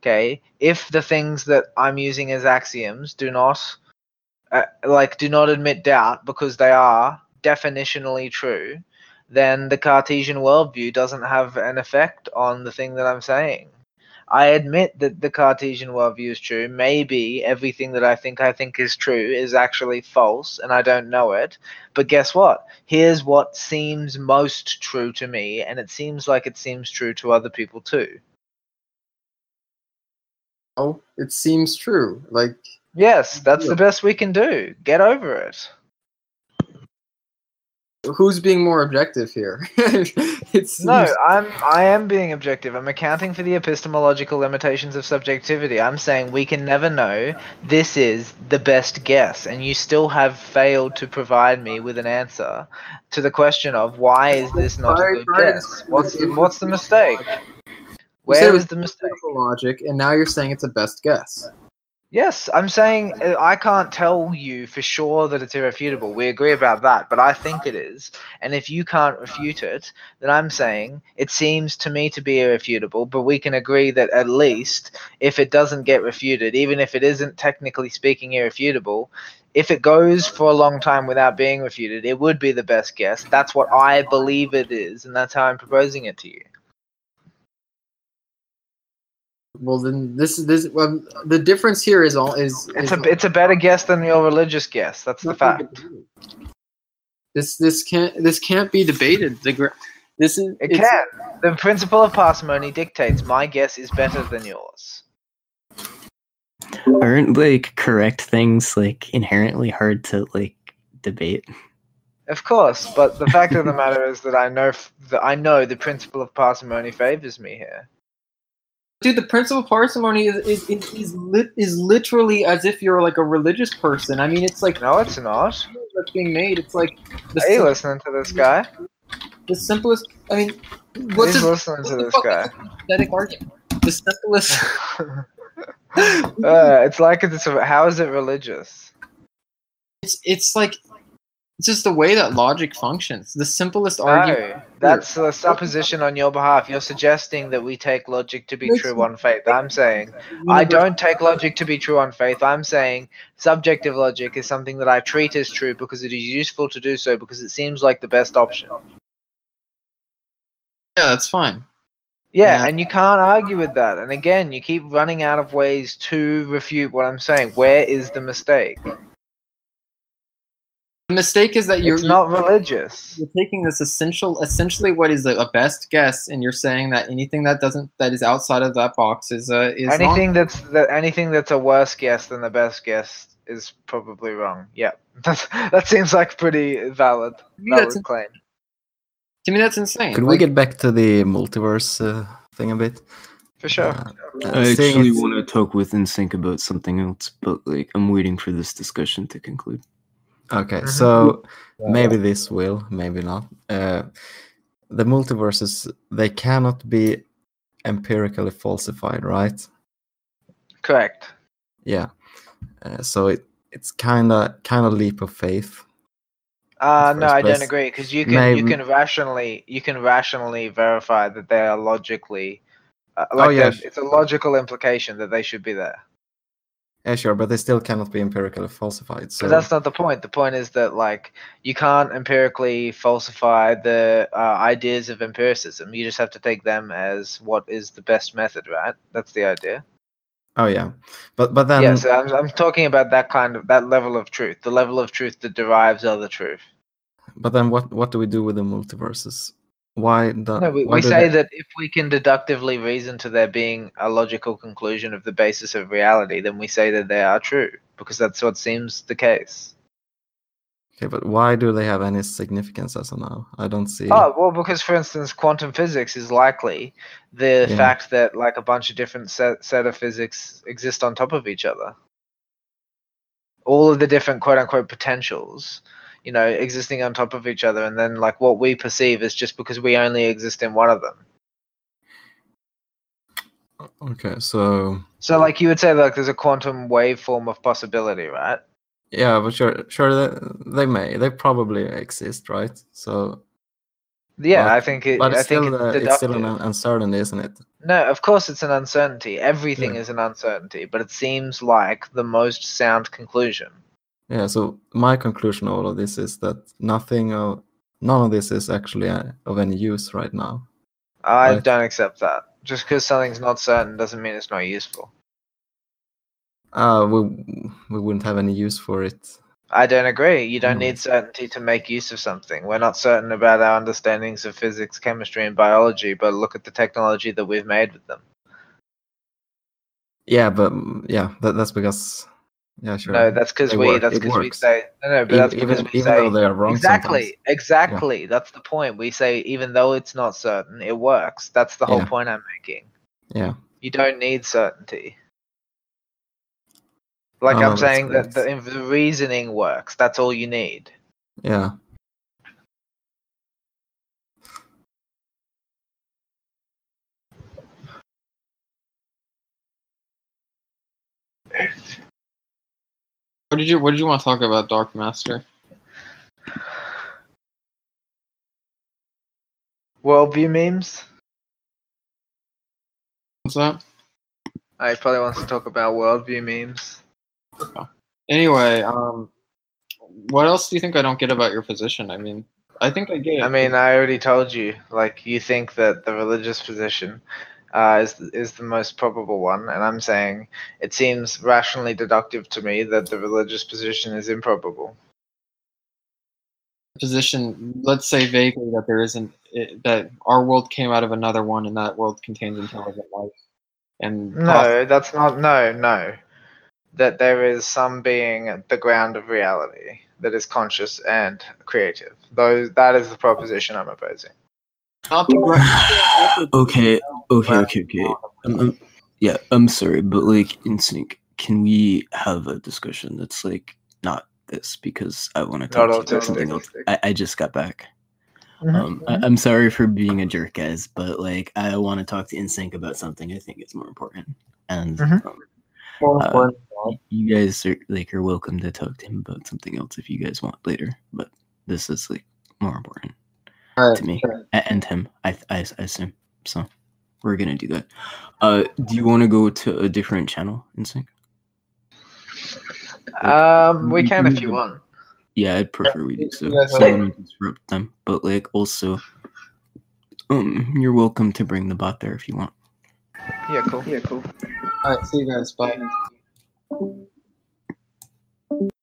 Okay, if the things that I'm using as axioms do not, uh, like, do not admit doubt because they are definitionally true, then the Cartesian worldview doesn't have an effect on the thing that I'm saying. I admit that the Cartesian worldview is true. Maybe everything that I think I think is true is actually false and I don't know it. But guess what? Here's what seems most true to me, and it seems like it seems true to other people too. Oh, it seems true. Like Yes, that's Yeah. the best we can do. Get over it. Who's being more objective here? [laughs] seems, No, I'm I am being objective. I'm accounting for the epistemological limitations of subjectivity. I'm saying we can never know. This is the best guess, and you still have failed to provide me with an answer to the question of why is this not a good guess? What's the, what's the mistake? Where was the mistake? logic, and now you're saying it's a best guess. Yes, I'm saying uh, I can't tell you for sure that it's irrefutable. We agree about that, but I think it is. And if you can't refute it, then I'm saying it seems to me to be irrefutable, but we can agree that at least if it doesn't get refuted, even if it isn't technically speaking irrefutable, if it goes for a long time without being refuted, it would be the best guess. That's what I believe it is, and that's how I'm proposing it to you. Well, then this is this. Well, the difference here is all is. It's is a it's a better guess than your religious guess. That's the fact. This this can't this can't be debated. The gra- this is It can. The principle of parsimony dictates my guess is better than yours. Aren't like correct things like inherently hard to like debate? Of course, but the fact of the matter is that I know f- that I know the principle of parsimony favors me here. Dude, the principle of parsimony is is is, is, lit, is literally as if you're like a religious person. I mean, it's like No, it's not. that's being made. It's like the, Are you listening to this guy? the simplest. I mean, what's He's this listening to this guy. pathetic argument? The simplest. [laughs] uh, it's like it's how is it religious? It's it's like it's just the way that logic functions. The simplest argument. No, that's a supposition on your behalf. You're suggesting that we take logic to be true on faith. I'm saying I don't take logic to be true on faith. I'm saying subjective logic is something that I treat as true because it is useful to do so because it seems like the best option. Yeah, that's fine. Yeah, Yeah. and you can't argue with that. And again, you keep running out of ways to refute what I'm saying. Where is the mistake? The mistake is that you're It's not religious. you're taking this essential essentially what is a, a best guess and you're saying that anything that doesn't that is outside of that box is uh is not- Anything that's that anything that's a worse guess than the best guess is probably wrong. Yeah, [laughs] that's, that seems like pretty valid. to me, Valid that's, claim. to me that's insane Could we get back to the multiverse uh, thing a bit? For sure. Uh, uh, I seeing actually want to talk with Insync about something else, but like I'm waiting for this discussion to conclude. Okay, Mhm. so maybe this will, maybe not. Uh, the multiverses they cannot be empirically falsified, right? Correct. Yeah. Uh, so it it's kind of kind of leap of faith. Uh, no, first I don't agree because you can you can rationally you can rationally verify that they are logically. Uh, Oh, like yeah. it's a logical implication that they should be there. Yeah, sure, but they still cannot be empirically falsified. So that's not the point. The point is that like you can't empirically falsify the uh, ideas of empiricism. You just have to take them as what is the best method, right? That's the idea. oh yeah, but but then yeah, so I'm, I'm talking about that kind of that level of truth, the level of truth that derives other truth. but then what what do we do with the multiverses? Why the, No, we, why we say they- that if we can deductively reason to there being a logical conclusion of the basis of reality, then we say that they are true because that's what seems the case. Okay, but why do they have any significance as of now? I don't see. Oh well, because for instance, quantum physics is likely the Yeah. fact that like a bunch of different set set of physics exist on top of each other. All of the different quote unquote potentials, you know, existing on top of each other, and then like what we perceive is just because we only exist in one of them. Okay, so So like you would say like there's a quantum waveform of possibility, right? yeah, but sure, sure they, they may, they probably exist, right? So, Yeah, But- I think it. but I it's think still it's, uh, it's still an uncertainty, isn't it? No, of course it's an uncertainty. Everything Yeah. is an uncertainty, but it seems like the most sound conclusion. Yeah. So my conclusion of all of this is that nothing of none of this is actually uh, of any use right now. I Right. don't accept that. Just because something's not certain doesn't mean it's not useful. Uh, we we wouldn't have any use for it. I don't agree. You don't No. need certainty to make use of something. We're not certain about our understandings of physics, chemistry, and biology, but look at the technology that we've made with them. Yeah, but yeah, that, that's because yeah, sure. No, that's because we. work. That's because we say. No, no, but even that's because even, we even say. though they are wrong exactly, sometimes. exactly. That's the point. We say even though it's not certain, it works. That's the whole Yeah. point I'm making. Yeah. You don't need certainty. Like Oh, I'm saying that the, the reasoning works. That's all you need. Yeah. What did you What did you want to talk about, Dark Master? Worldview memes. What's that? I probably wants to talk about worldview memes. Anyway, um, what else do you think I don't get about your position? I mean, I think I get. I mean, I already told you. Like, you think that the religious position uh, is is the most probable one, and I'm saying it seems rationally deductive to me that the religious position is improbable. position. Let's say vaguely that there isn't it, that our world came out of another one, and that world contains intelligent life. And No, that's not. No, no. That there is some being at the ground of reality that is conscious and creative. Those that is the proposition I'm opposing. Not [sighs] Okay, okay, okay, okay. Um, um, yeah, I'm sorry, but like Insync, can we have a discussion that's like not this because I want to talk to you about something else. I, I just got back. Mhm, Um, I, I'm sorry for being a jerk, guys, but like I want to talk to Insync about something I think is more important. And Mhm. um, uh, you guys are like are welcome to talk to him about something else if you guys want later. But this is like more important All to me sure. A- and him. I, I I assume so. We're gonna do that. Uh, do you want to go to a different channel Insync? Um, we can can if you want. Yeah, I'd prefer we do so. Yeah, So I don't disrupt them. But like also, um, you're welcome to bring the bot there if you want. Yeah, cool. Yeah, cool. All right, see you guys. Bye.